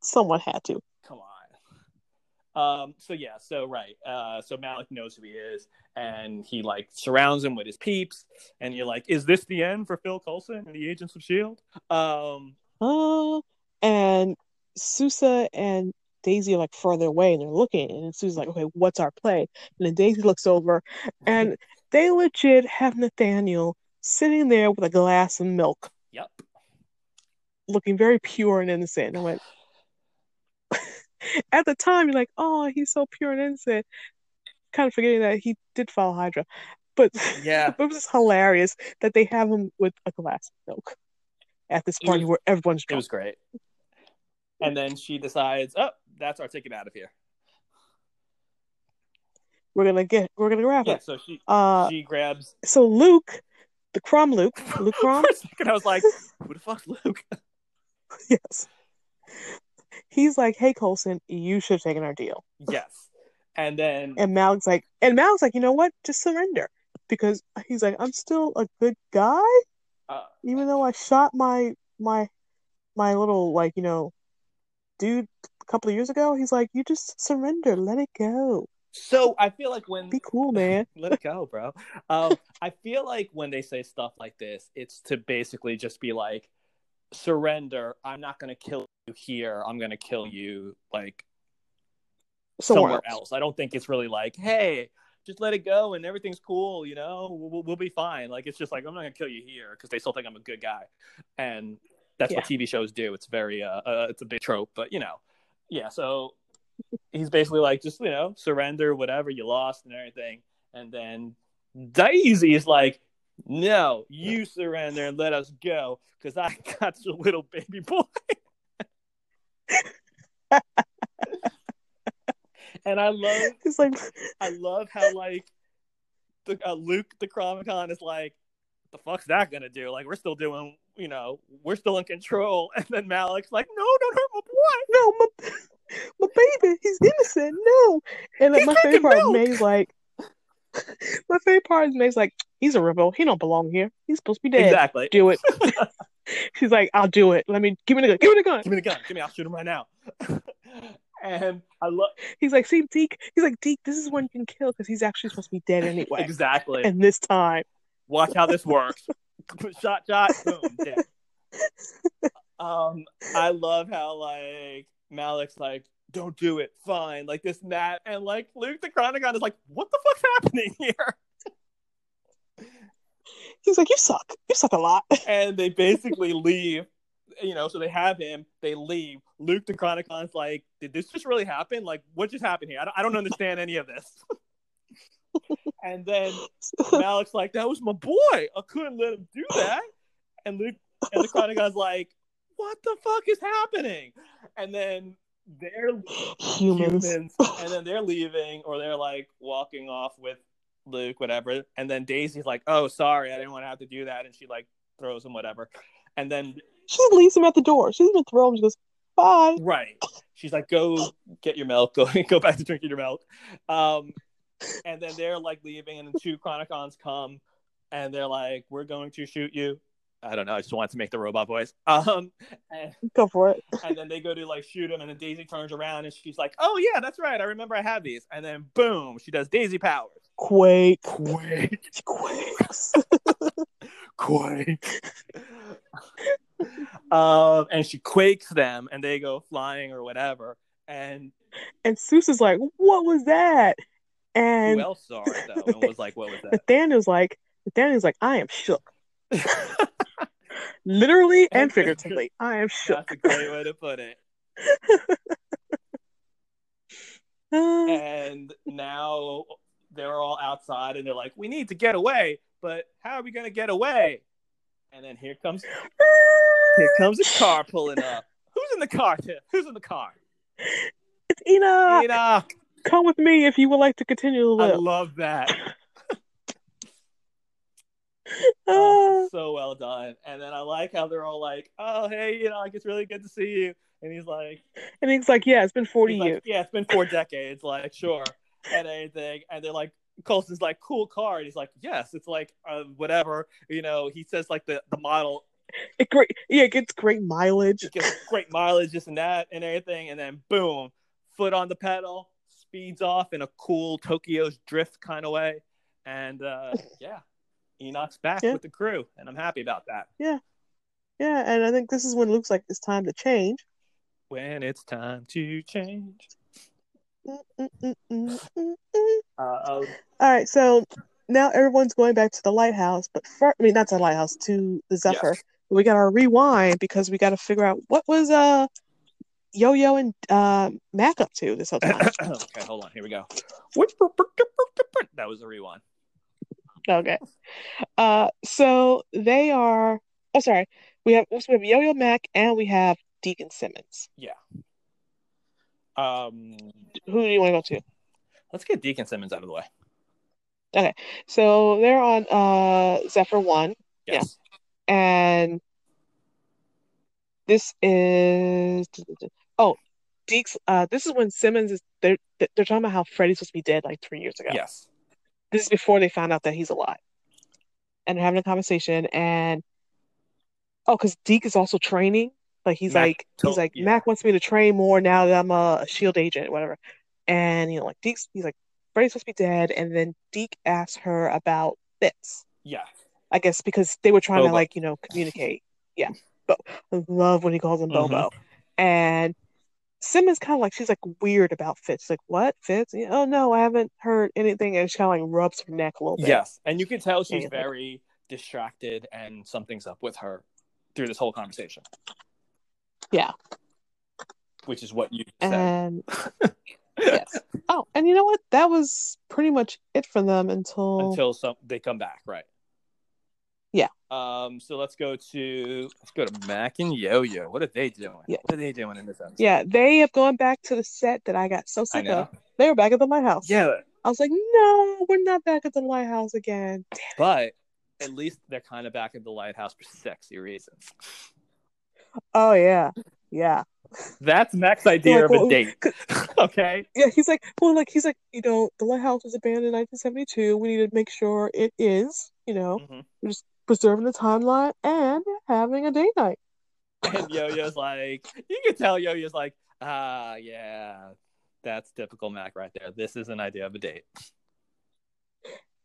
S1: someone had to.
S2: Come on. Um. So yeah. So right. Uh. So Malick knows who he is, and he like surrounds him with his peeps, and you're like, "Is this the end for Phil Coulson and the Agents of Shield?" Um.
S1: Uh, and Sousa and Daisy are like further away and they're looking, and Sousa's like, okay, what's our play? And then Daisy looks over, and mm-hmm. they legit have Nathaniel sitting there with a glass of milk,
S2: Yep.
S1: looking very pure and innocent. And I went, at the time, you're like, oh, he's so pure and innocent, kind of forgetting that he did follow Hydra. But
S2: Yeah.
S1: it was just hilarious that they have him with a glass of milk at this party
S2: was-
S1: where everyone's drunk.
S2: It was great. And then she decides, "Oh, that's our ticket out of here."
S1: We're gonna get, we're gonna grab
S2: Yeah.
S1: it.
S2: So she
S1: Uh,
S2: she grabs.
S1: so Luke, the Crom Luke, Luke Crom,
S2: For a second, I was like, "Who the fuck's Luke?"
S1: yes. He's like, hey Coulson, you should have taken our deal.
S2: yes. And then
S1: And Malick's like, and Malick's like, you know what? Just surrender, because he's like, I'm still a good guy,
S2: uh,
S1: even though I shot my my my little like you know dude a couple of years ago. He's like, you just surrender, let it go,
S2: so I feel like when
S1: be cool, man.
S2: let it go, bro. Um, I feel like when they say stuff like this, it's to basically just be like, surrender. I'm not going to kill you here. I'm going to kill you like
S1: Somewhere,
S2: somewhere,
S1: else.
S2: else. I don't think it's really like, hey, just let it go and everything's cool. You know, we'll, we'll, be fine. Like it's just like I'm not going to kill you here because they still think I'm a good guy, and that's what TV shows do. It's very uh, uh, it's a big trope, but you know, yeah. So he's basically like, just you know, surrender, whatever you lost and everything, and then Daisy is like. No, you surrender and let us go because I got your little baby boy. and I love
S1: He's like,
S2: I love how like the uh, Luke the Chronicom is like, the fuck's that gonna do? Like we're still doing, you know, we're still in control. And then Malick's like, no, don't hurt my boy.
S1: no, my, my baby, he's innocent. No, and my favorite part is
S2: milk.
S1: May's like, my favorite part is May's like, he's a rebel. He don't belong here. He's supposed to be dead.
S2: Exactly.
S1: Do it. She's like, I'll do it. Let me give me the gun. Give me the gun.
S2: Give me the gun. Give me. I'll shoot him right now. and I love
S1: He's like, see, Deke. He's like, Deke. This is when you can kill because he's actually supposed to be dead anyway.
S2: exactly.
S1: And this time,
S2: Watch how this works. shot, shot, boom, dead. Um, I love how like Malick's like, don't do it, fine, like this and that, and like Luke the Chronicom is like, what the fuck's happening here?
S1: he's like, you suck. You suck a lot.
S2: and they basically leave. You know, so they have him. They leave. Luke the Chronicom's like, "Did this just really happen? Like, what just happened here? I don't, I don't understand any of this." and then Malick's like, "That was my boy. I couldn't let him do that." And Luke and the Chronicom's like, "What the fuck is happening?" And then they're
S1: Humans.
S2: humans, and then they're leaving, or they're like walking off with Luke, whatever. And then Daisy's like, "Oh, sorry, I didn't want to have to do that," and she like throws him whatever. And then
S1: She leaves him at the door. She doesn't throw him. She goes, bye.
S2: right, she's like, "Go get your milk. Go go back to drinking your milk." Um, and then they're like leaving, and the two Chronicoms come, and they're like, "We're going to shoot you." I don't know. I just wanted to make the robot voice. Um, and,
S1: Go for it.
S2: and then they go to like shoot him, and then Daisy turns around and she's like, "Oh yeah, that's right. I remember I have these." And then boom, she does Daisy powers.
S1: Quake.
S2: Quake,
S1: quakes.
S2: quake. um, and she quakes them, and they go flying or whatever. And
S1: and Sousa is like, what was that? And
S2: who else saw it though? And was like, "What was that?"
S1: Nathaniel's like, Nathaniel's like, I am shook. Literally and figuratively, I am shook.
S2: That's a great way to put it.
S1: Uh,
S2: And now they're all outside and they're like, "We need to get away, but how are we gonna get away?" And then here comes here comes a car pulling up. Who's in the car, Who's in the car?
S1: It's Enoch.
S2: Enoch.
S1: Come with me if you would like to continue to live.
S2: I love that.
S1: Ah.
S2: Oh, so well done. And then I like how they're all like, "Oh, hey, Enoch, it's really good to see you." And he's like,
S1: and he's like, "Yeah, it's been forty
S2: he's like,
S1: years."
S2: "Yeah, it's been four decades." Like, sure, and anything. And they're like, Coulson's like, "Cool car." And he's like, "Yes, it's like uh, whatever." You know, he says like the the model
S1: It great, yeah, it gets great mileage.
S2: it gets great mileage, this and that, and everything. And then boom, foot on the pedal, speeds off in a cool Tokyo's drift kind of way. And uh, yeah, Enoch's back
S1: Yeah.
S2: with the crew, and I'm happy about that.
S1: Yeah, Yeah, and I think this is when Luke's like, "It's time to change."
S2: When it's time to change. Uh,
S1: All right, so now everyone's going back to the lighthouse, but I mean, not to the lighthouse, to the Zephyr.
S2: Yes.
S1: We got our rewind because we got to figure out what was uh Yo-Yo and uh, Mac up to this whole time.
S2: okay, hold on. Here we go. That was the rewind.
S1: okay, uh, so they are. Oh, sorry. We have so we have Yo-Yo Mac and we have Deacon Simmons. Yeah.
S2: Um,
S1: Who do you want to go to?
S2: let's get Deacon Simmons out of the way.
S1: Okay, so they're on uh Zephyr One,
S2: Yes.
S1: and this is oh Deeks. Uh, this is when Simmons is they're they're talking about how Freddie's supposed to be dead like three years ago.
S2: Yes.
S1: This is before they found out that he's alive, and they're having a conversation. And oh, because Deke is also training. Like he's
S2: Mac
S1: like he's like
S2: yeah.
S1: Mac wants me to train more now that I'm a Shield agent, whatever. And you know, like Deke's he's like Freddie's supposed to be dead, and then Deke asks her about Fitz.
S2: Yeah.
S1: I guess because they were trying to like you know communicate. Yeah, but I love when he calls him
S2: Mhm.
S1: Bobo. And Simmons kind of like she's like weird about Fitz. Like what Fitz? Oh no, I haven't heard anything. And she kind of like rubs her neck a little bit.
S2: Yes. And you can tell she's
S1: Yeah.
S2: very distracted and something's up with her through this whole conversation.
S1: Yeah.
S2: Which is what you said.
S1: And yes. Oh, and you know what? That was pretty much it for them until,
S2: until some they come back, right?
S1: Yeah.
S2: Um. So let's go to let's go to Mac and Yo Yo. What are they doing?
S1: Yeah.
S2: What are they doing in this episode?
S1: yeah, they have gone back to the set that I got so sick of. They were back at the lighthouse.
S2: Yeah,
S1: I was like, no, we're not back at the lighthouse again.
S2: but at least they're kind of back at the lighthouse for sexy reasons.
S1: Oh yeah, yeah.
S2: That's Mac's idea
S1: Like,
S2: of a
S1: well,
S2: date. okay.
S1: Yeah, he's like, well, like he's like, you know, the lighthouse was abandoned in 1972. We need to make sure it is, you know,
S2: hmm
S1: preserving the timeline and having a date night.
S2: And Yo Yo's like, you can tell Yo Yo's like, ah, yeah, that's typical Mac right there. This is an idea of a date.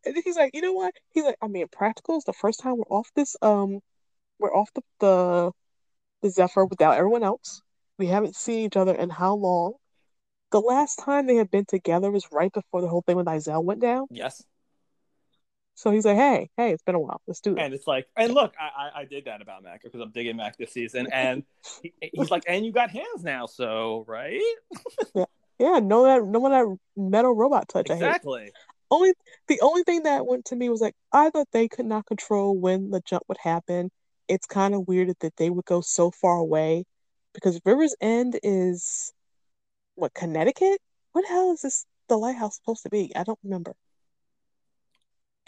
S1: And he's like, you know what? He's like, I mean, practical is the first time we're off this, um, we're off the the, the Zephyr without everyone else. We haven't seen each other in how long? The last time they had been together was right before the whole thing with Izel went down.
S2: Yes.
S1: So he's like, hey, hey, it's been a while. Let's do it.
S2: And it's like, and look, I I, I did that about Mac because I'm digging Mac this season, and he, he's like, and you got hands now, so right?
S1: Yeah, yeah. no that no one that metal robot touch.
S2: Exactly.
S1: Only the only thing that went to me was like I thought they could not control when the jump would happen. It's kind of weird that they would go so far away because Rivers End is what Connecticut? What the hell is this the lighthouse supposed to be? I don't remember.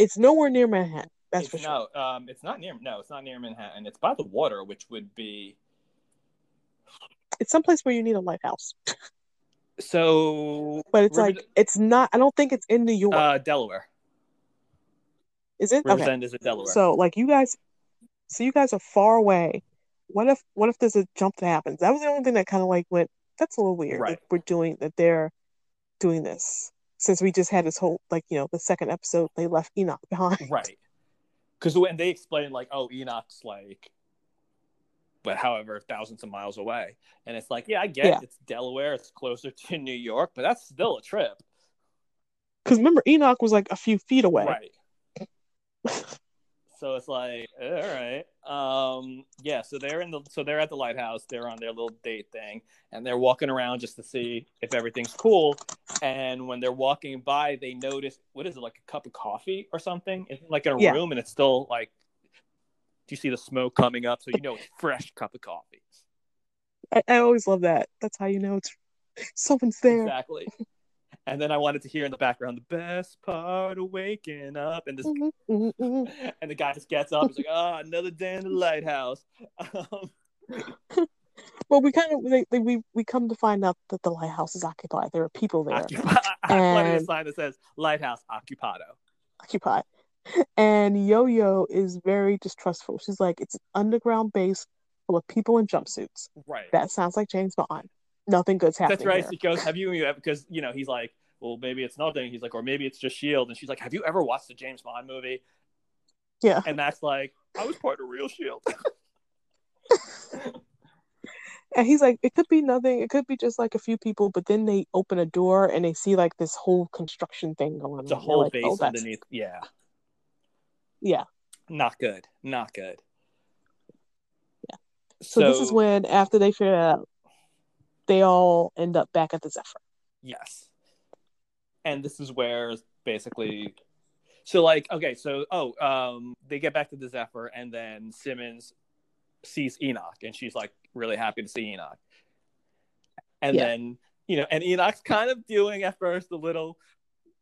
S1: It's nowhere near Manhattan. That's for
S2: It's,
S1: sure.
S2: no, um, it's not near. No, it's not near Manhattan. It's by the water, which would be
S1: It's someplace where you need a lighthouse.
S2: so.
S1: But it's
S2: River-
S1: like it's not I don't think it's in New York.
S2: uh, Delaware.
S1: is it? Okay.
S2: Is in Delaware.
S1: So like you guys so you guys are far away. What if what if there's a jump that happens? That was the only thing that kind of like went that's a little weird
S2: Right.
S1: that we're doing that they're doing this. Since we just had this whole like, you know, the second episode they left Enoch behind.
S2: right. Because when they explain like, oh, Enoch's like, but however, thousands of miles away, and it's like, yeah, I get
S1: Yeah.
S2: it's Delaware, it's closer to New York, but that's still a trip,
S1: Because remember Enoch was like a few feet away.
S2: right? So it's like, all right, um, yeah. So they're in the, so they're at the lighthouse. They're on their little date thing, and they're walking around just to see if everything's cool. And when they're walking by, they notice what is it like a cup of coffee or something? It's like in a
S1: Yeah.
S2: room, and it's still like, do you see the smoke coming up? So you know it's fresh cup of coffee.
S1: I, I always love that. That's how you know it's someone's there.
S2: Exactly. And then I wanted to hear in the background the best part of waking up, and this
S1: Mhm, mhm, mhm.
S2: and the guy just gets up. He's like, "Ah, another day in the lighthouse." Um,
S1: Well, we kind of they, they, we we come to find out that the lighthouse is occupied. There are people there
S2: occupi- I wanted a sign that says "Lighthouse Occupado."
S1: occupied, and Yo Yo is very distrustful. She's like, it's an underground base full of people in jumpsuits.
S2: Right.
S1: That sounds like James Bond. Nothing good's happening.
S2: That's right.
S1: here.
S2: She goes, "Have you?" you ever-" Because you know he's like, "Well, maybe it's nothing." He's like, "Or maybe it's just Shield." And she's like, "Have you ever watched the James Bond movie?"
S1: Yeah.
S2: And that's like, I was part of Real Shield.
S1: And he's like, it could be nothing. It could be just like a few people. But then they open a door and they see like this whole construction thing going on.
S2: It's whole
S1: like, oh,
S2: base
S1: oh,
S2: underneath. Yeah.
S1: Yeah.
S2: Not good. Not good.
S1: Yeah. So, this is when, after they figure out, they all end up back at the Zephyr.
S2: Yes. And this is where basically so like okay, so oh, um they get back to the Zephyr and then Simmons sees Enoch and she's like really happy to see Enoch. And
S1: Yeah.
S2: then, you know, and Enoch's kind of doing at first a little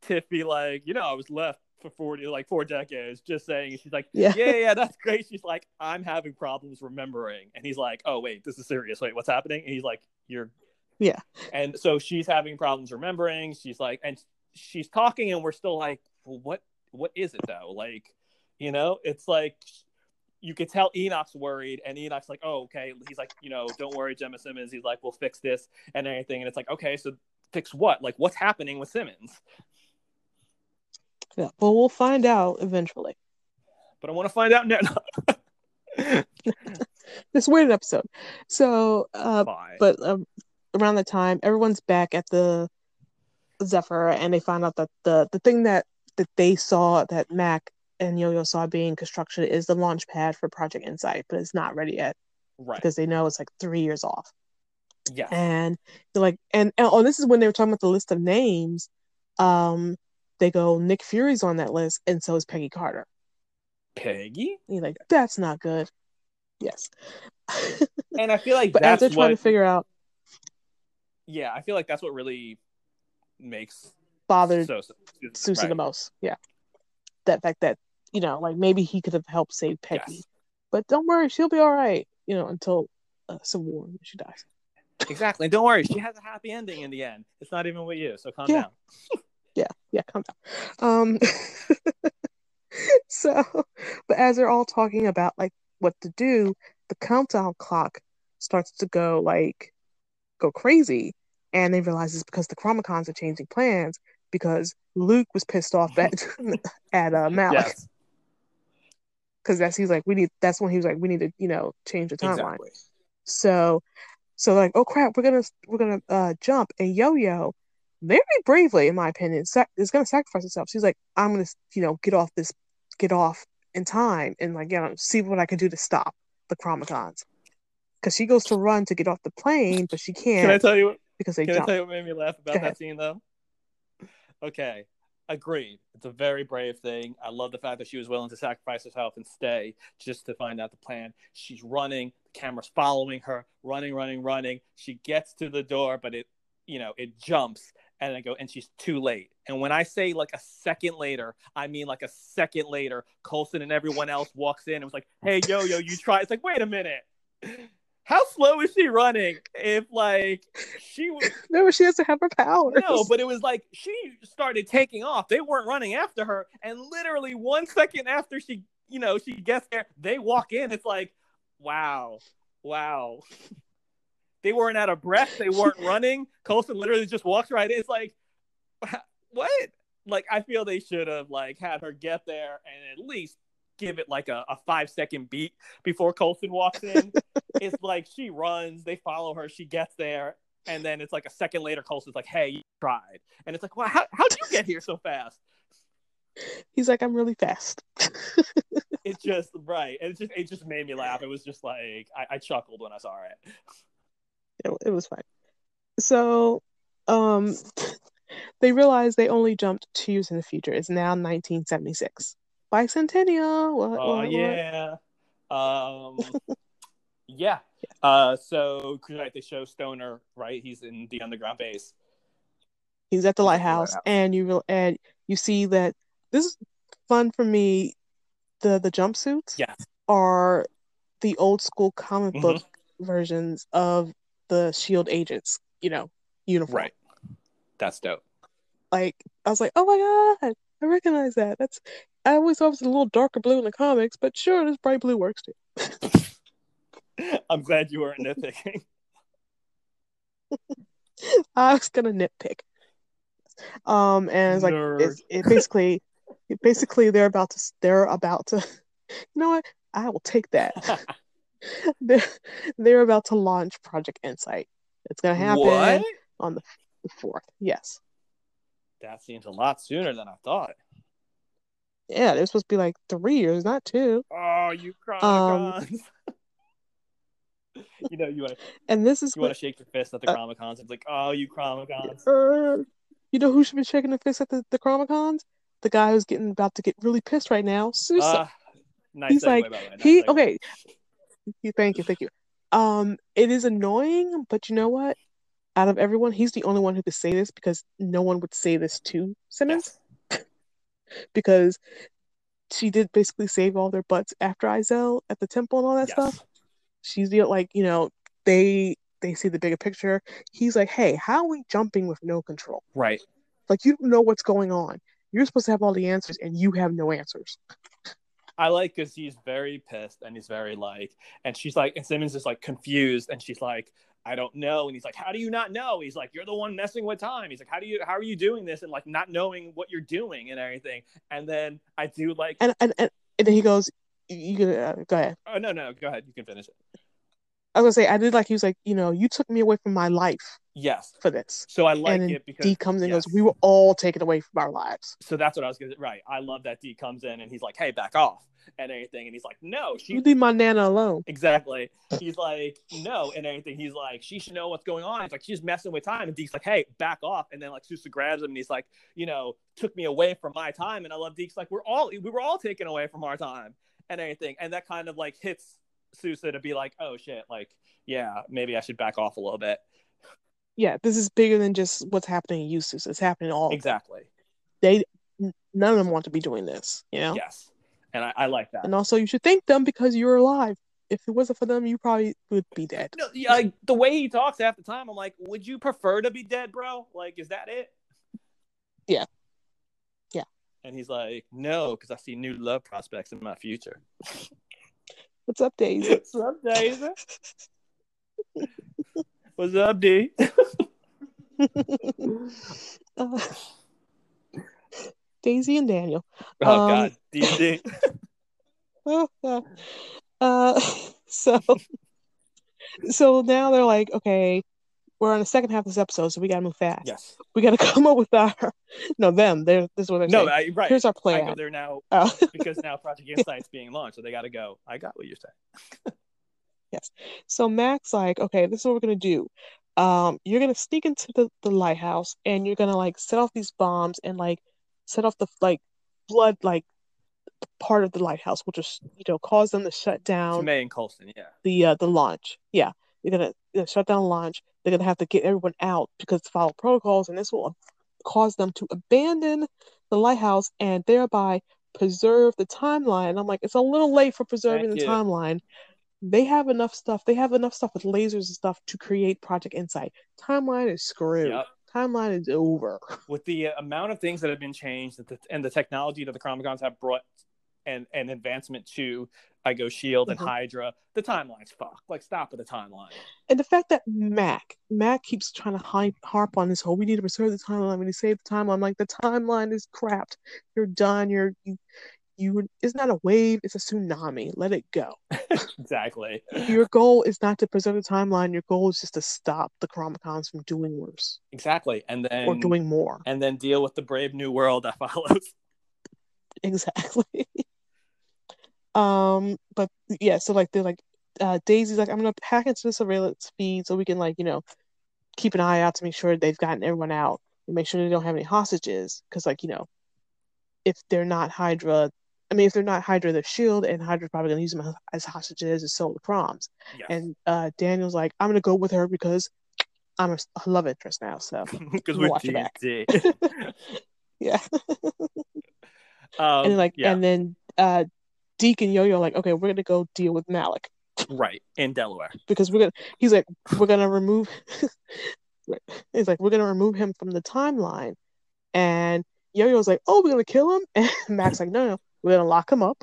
S2: tiffy like, you know, I was left for 40 like four decades just saying she's like
S1: Yeah.
S2: yeah yeah that's great she's like i'm having problems remembering and he's like oh wait this is serious wait what's happening and he's like you're
S1: Yeah.
S2: and so she's having problems remembering. She's like and she's talking and we're still like well, what what is it though? Like you know it's like you could tell enoch's worried and enoch's like oh okay. He's like you know don't worry gemma simmons. He's like we'll fix this and everything. And it's like okay so fix what? Like what's happening with simmons?
S1: Yeah. Well, we'll find out eventually.
S2: but i want to find out now
S1: This weird episode. So, uh, but um, around the time, everyone's back at the Zephyr, and they find out that the the thing that that they saw that Mac and Yo Yo saw being construction is the launch pad for Project Insight, but it's not ready yet
S2: right
S1: because they know it's like three years off.
S2: Yeah,
S1: And they're like, and, and oh, this is when they were talking about the list of names. Um, they go, Nick Fury's on that list, and so is Peggy Carter.
S2: peggy
S1: And you're like, that's not good. Yes.
S2: and i feel like
S1: but as they're trying
S2: what
S1: to figure out,
S2: yeah i feel like that's what really makes
S1: bothered
S2: Sousa,
S1: Susan
S2: right.
S1: the most. Yeah. That fact that, you know, like maybe he could have helped save Peggy.
S2: Yes.
S1: But don't worry, she'll be all right, you know, until uh, Civil War she dies.
S2: Exactly. And don't worry, she has a happy ending in the end. It's not even with you, so calm
S1: Yeah.
S2: down.
S1: Yeah, yeah, calm down. Um, so, but as they're all talking about like what to do, the countdown clock starts to go like go crazy, and they realize it's because the Chronicoms are changing plans because Luke was pissed off at at uh, Malick
S2: Yes,
S1: because that's he's like we need that's when he was like we need to you know change the timeline.
S2: exactly.
S1: So, so like, oh crap, we're gonna we're gonna uh jump and Yo Yo, very bravely, in my opinion, sac- is gonna sacrifice herself. She's like, I'm gonna you know get off this, get off in time, and like you know see what I can do to stop the Chronicoms. Because she goes to run to get off the plane, but she can't
S2: Can I tell you? What,
S1: because they
S2: can I tell you what made me laugh about that scene though? Okay, agreed. It's a very brave thing. I love the fact that she was willing to sacrifice herself and stay just to find out the plan. She's running. The camera's following her, running, running, running. She gets to the door, but it, you know, it jumps. And I go, and she's too late. And when I say like a second later, I mean like a second later, Coulson and everyone else walks in and was like, "Hey, yo, yo, you try." It's like, wait a minute, how slow is she running? If like she was
S1: No, she doesn't have her power.
S2: no, but it was like she started taking off. They weren't running after her, and literally one second after she, you know, she gets there, they walk in. It's like, wow, wow. They weren't out of breath. They weren't running. Coulson literally just walks right in. It's like, what? Like, I feel they should have like had her get there and at least give it like a, a five second beat before Coulson walks in. it's like she runs, they follow her, she gets there, and then it's like a second later, Coulson's like, "Hey, you tried," and it's like, "Wow, how how'd you get here so fast?"
S1: He's like, I'm really fast.
S2: it just right. It just it just made me laugh. It was just like I, I chuckled when I saw it.
S1: It, it was fine. So, um, they realized they only jumped two years in the future. It's now 1976. Bicentennial. What,
S2: Oh
S1: what, what?
S2: yeah. Um yeah. Uh so right, they show Stoner, right? He's in the underground base.
S1: He's at the
S2: He's at the
S1: lighthouse,
S2: lighthouse.
S1: and you real and you see that this is fun for me. The the jumpsuits
S2: yeah.
S1: are the old school comic
S2: Mhm.
S1: book versions of the Shield agents. You know, uniform.
S2: Right. That's dope.
S1: Like I was like, oh my god, I recognize that. That's I always thought it was a little darker blue in the comics, but sure, this bright blue works too.
S2: I'm glad you weren't nitpicking.
S1: I was gonna nitpick. Um, and it's like it's it basically, basically they're about to they're about to, you know what? I will take that. they're they're about to launch Project Insight. It's gonna happen
S2: What?
S1: on the fourth. Yes,
S2: That seems a lot sooner than I thought.
S1: yeah, they're supposed to be like three years, not two.
S2: Oh, you
S1: Um,
S2: you know, you want to
S1: And this is
S2: you want to shake your fist at the
S1: Uh,
S2: Chronicoms. It's like, oh, you Chronicoms.
S1: uh, you know who should be shaking the fist at the the Chronicoms? The guy who's getting about to get really pissed right now, Sousa.
S2: Uh, nice
S1: He's like,
S2: by the way. Nice
S1: he okay. Thank you, thank you. Um, it is annoying, but you know what? Out of everyone, he's the only one who could say this because no one would say this to Simmons
S2: Yes.
S1: because she did basically save all their butts after Izel at the temple and all that
S2: Yes.
S1: stuff. She's the like, you know, they they see the bigger picture. He's like, hey, how are we jumping with no control?
S2: Right.
S1: Like you don't know what's going on. You're supposed to have all the answers, and you have no answers.
S2: I like because he's very pissed and he's very like, and she's like, and Simmons is like confused, and she's like, I don't know, and he's like, How do you not know? He's like, You're the one messing with time. He's like, How do you, how are you doing this, and like not knowing what you're doing and everything. And then I do like,
S1: And and and, and then he goes, you, you uh, go ahead.
S2: oh no, no, go ahead, you can finish it.
S1: I was gonna say I did like he was like, you know, you took me away from my life
S2: Yes.
S1: for this.
S2: So I like
S1: and
S2: it because
S1: D comes in and
S2: yes.
S1: goes, we were all taken away from our lives.
S2: So that's what I was gonna right. I love that D comes in and he's like, Hey, back off and everything, and he's like, No, she
S1: You leave my nana alone.
S2: Exactly. He's like, no, and everything. He's like, she should know what's going on. He's like, she's messing with time. And Deke's like, hey, back off. And then like Sousa grabs him and he's like, you know, took me away from my time. And I love Deke's like, we're all we were all taken away from our time and anything. And that kind of like hits Sousa to be like, oh shit, like, yeah, maybe I should back off a little bit.
S1: Yeah, this is bigger than just what's happening in Eustace. It's happening all.
S2: Exactly.
S1: They none of them want to be doing this, you know.
S2: Yes. And I, I like that.
S1: And also, you should thank them because you're alive. If it wasn't for them, you probably would be dead.
S2: No, yeah, like the way he talks half the time, I'm like, would you prefer to be dead, bro? Like, is that it?
S1: Yeah. Yeah.
S2: And he's like, no, because I see new love prospects in my future.
S1: What's up, Daisy?
S2: What's up, Daisy? What's up, D?
S1: Uh, Daisy and Daniel.
S2: Oh
S1: Um,
S2: God, D and
S1: Oh. Uh, so, so now they're like, okay, we're on the second half of this episode, so we gotta move fast.
S2: Yes.
S1: We gotta come up with our no them. They're this is what they're
S2: No,
S1: saying.
S2: I, right.
S1: Here's our plan.
S2: there now
S1: Oh.
S2: because now Project Insight's being launched, so they got to go. I got what you're saying.
S1: So Mac's like, okay, this is what we're gonna do. Um, you're gonna sneak into the, the lighthouse and you're gonna like set off these bombs and like set off the like blood like part of the lighthouse, which is you know cause them to shut down
S2: May and Coulson, yeah.
S1: the uh the launch. Yeah, you're gonna, you're gonna shut down launch. They're gonna have to get everyone out because to follow protocols, and this will cause them to abandon the lighthouse and thereby preserve the timeline. I'm like, it's a little late for preserving the timeline. They have enough stuff. They have enough stuff with lasers and stuff to create Project Insight. Timeline is screwed.
S2: Yep.
S1: Timeline is over.
S2: With the uh, amount of things that have been changed and the, and the technology that the Chronicoms have brought and an advancement to I go Shield and
S1: Mhm.
S2: Hydra, the timeline's fucked. Like, stop with the timeline.
S1: And the fact that Mac, Mac keeps trying to hype, harp on this whole, we need to preserve the timeline. We need to save the timeline. Like, the timeline is crapped. You're done. You're, you, it's not a wave. It's a tsunami. Let it go.
S2: Exactly.
S1: Your goal is not to preserve the timeline. Your goal is just to stop the Chronicoms from doing worse
S2: Exactly. And then
S1: or doing more.
S2: and then deal with the brave new world that follows.
S1: Exactly. Um, but yeah, so like they're like uh, Daisy's like, I'm gonna hack into the surveillance feed so we can like you know keep an eye out to make sure they've gotten everyone out and make sure they don't have any hostages because like you know if they're not Hydra, I mean if they're not Hydra, they're Shield and Hydra's probably gonna use them as hostages and so the proms.
S2: Yes.
S1: And uh, Daniel's like, I'm gonna go with her because I'm a, love interest now. So
S2: because
S1: We'll
S2: we're
S1: back. Yeah,
S2: um,
S1: and like
S2: yeah,
S1: and then uh, Deke and Yo-Yo are like, okay, we're gonna go deal with Malick.
S2: right in Delaware.
S1: because we're gonna he's like we're gonna remove he's like we're gonna remove him from the timeline and yo-yo's like oh we're gonna kill him and mac's like no no we're gonna lock him up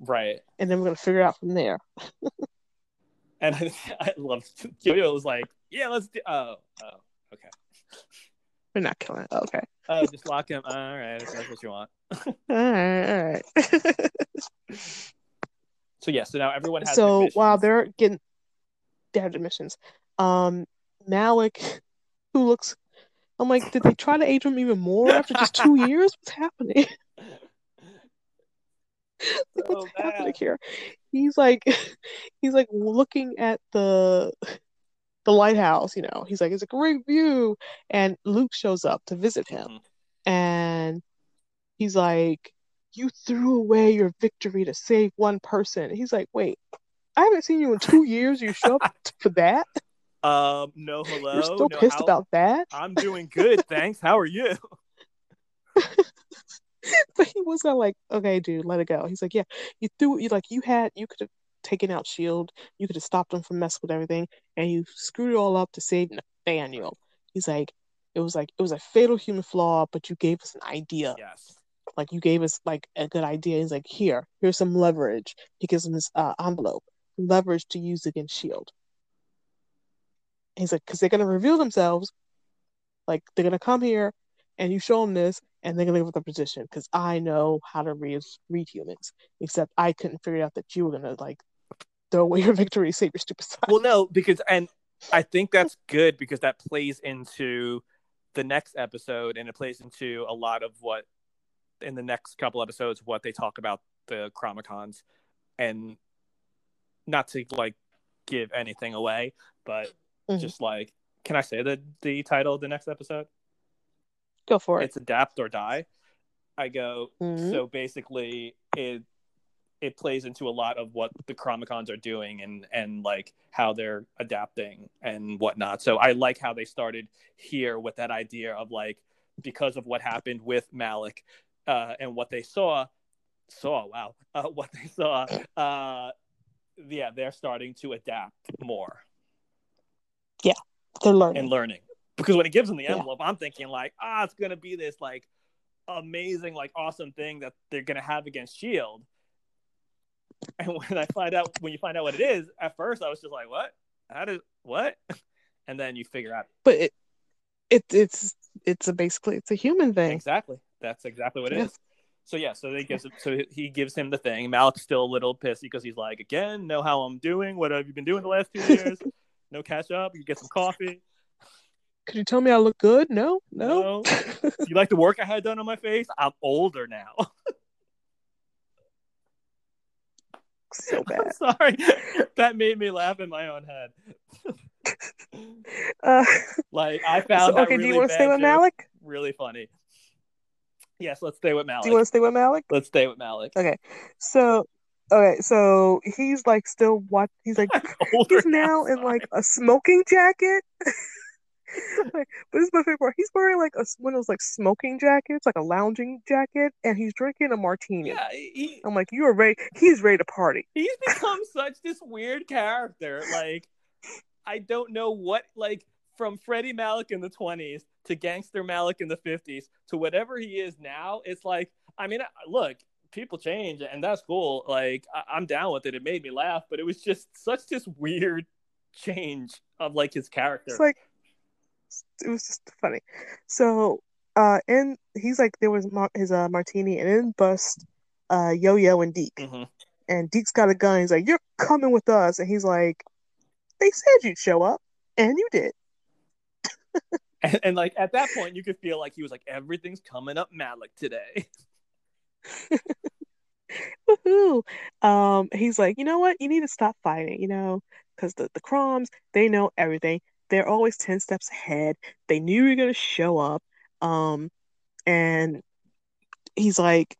S2: Right.
S1: and then we're gonna figure it out from there
S2: And I, I love Yo-Yo was like, yeah, let's do. Oh, oh, okay.
S1: we're not killing it okay
S2: Oh, just lock him. All right, if that's what you want.
S1: all right all right
S2: So yeah, so now everyone has.
S1: so while they're getting they have their missions um malick who looks i'm like did they try to age him even more after just two years what's happening like, what's
S2: So
S1: happening here? He's like, he's like looking at the the lighthouse. You know, he's like, it's a great view, and Luke shows up to visit him,
S2: Mhm.
S1: and he's like, you threw away your victory to save one person. He's like, wait, I haven't seen you in two years. You show up for that?
S2: Um, no, hello.
S1: You're still
S2: no,
S1: pissed
S2: how-
S1: about that?
S2: I'm doing good, thanks. How are you?
S1: But he was like, okay, dude, let it go. He's like, yeah, you threw you like you had you could have taken out Shield, you could have stopped them from messing with everything, and you screwed it all up to save Nathaniel. He's like, it was like it was a fatal human flaw, but you gave us an idea.
S2: Yes.
S1: Like you gave us like a good idea. He's like, here, here's some leverage. He gives him this uh, envelope, leverage to use against Shield. He's like, because they're gonna reveal themselves, like they're gonna come here, and you show them this, and they're gonna give up the position because I know how to read read humans. Except I couldn't figure out that you were gonna like throw away your victory, save your stupid side.
S2: Well, no, because and I think that's good because that plays into the next episode, and it plays into a lot of what in the next couple episodes what they talk about the Chronicoms and not to like give anything away, but
S1: Mhm.
S2: just like, can I say the the title of the next episode?
S1: Go for it.
S2: It's adapt or die. I go.
S1: Mhm.
S2: So basically, it it plays into a lot of what the Chronicoms are doing and and like how they're adapting and whatnot. So I like how they started here with that idea of like because of what happened with Malick uh, and what they saw saw wow uh, what they saw uh, yeah they're starting to adapt more Yeah,
S1: They're learning.
S2: and learning because when it gives them the
S1: Yeah.
S2: envelope i'm thinking like ah it's gonna be this like amazing like awesome thing that they're gonna have against shield and when i find out when you find out what it is at first i was just like what? How did what? And then you figure out.
S1: But it, it it's it's a basically it's a human thing.
S2: exactly. That's exactly what it is.
S1: Yeah.
S2: so yeah so they gives him so he gives him the thing. Malick's still a little pissy because he's like again know how i'm doing? What have you been doing the last two years? No catch up? You get some coffee
S1: Could you tell me I look good? No, no.
S2: you like the work I had done on my face? I'm older now.
S1: so
S2: I'm
S1: bad.
S2: sorry. That made me laugh in my own head.
S1: Uh,
S2: Like I found
S1: so, okay,
S2: really
S1: do you want to stay with Malick?
S2: really funny. Yes, let's stay with Malick.
S1: Do you want to stay with Malick?
S2: Let's stay with Malick.
S1: Okay, so okay, so he's like still what? He's like
S2: older
S1: he's now in like a smoking jacket. Like, but this is my favorite part. He's wearing like a one of those like smoking jackets, like a lounging jacket, and he's drinking a martini.
S2: yeah, he
S1: I'm like, you are ready. He's ready to party.
S2: he's become such this weird character. Like I don't know what like from Freddie Malick in the 20s to Gangster Malick in the 50s to whatever he is now. It's like I mean, look, people change and that's cool. Like I- I'm down with it. It made me laugh, but it was just such this weird change of like his character.
S1: It's like it was just funny. So, uh, and he's like, there was mar- his uh martini, and then bust, uh, Yo Yo and Deke,
S2: Mhm.
S1: and Deke's got a gun. He's like, you're coming with us, and he's like, they said you'd show up, and you did.
S2: and, and like at that point, you could feel like he was like everything's coming up Malick today.
S1: Woohoo! Um, he's like, you know what? You need to stop fighting, you know, because the the Kroms they know everything. They're always ten steps ahead. They knew you were gonna show up. Um, and he's like,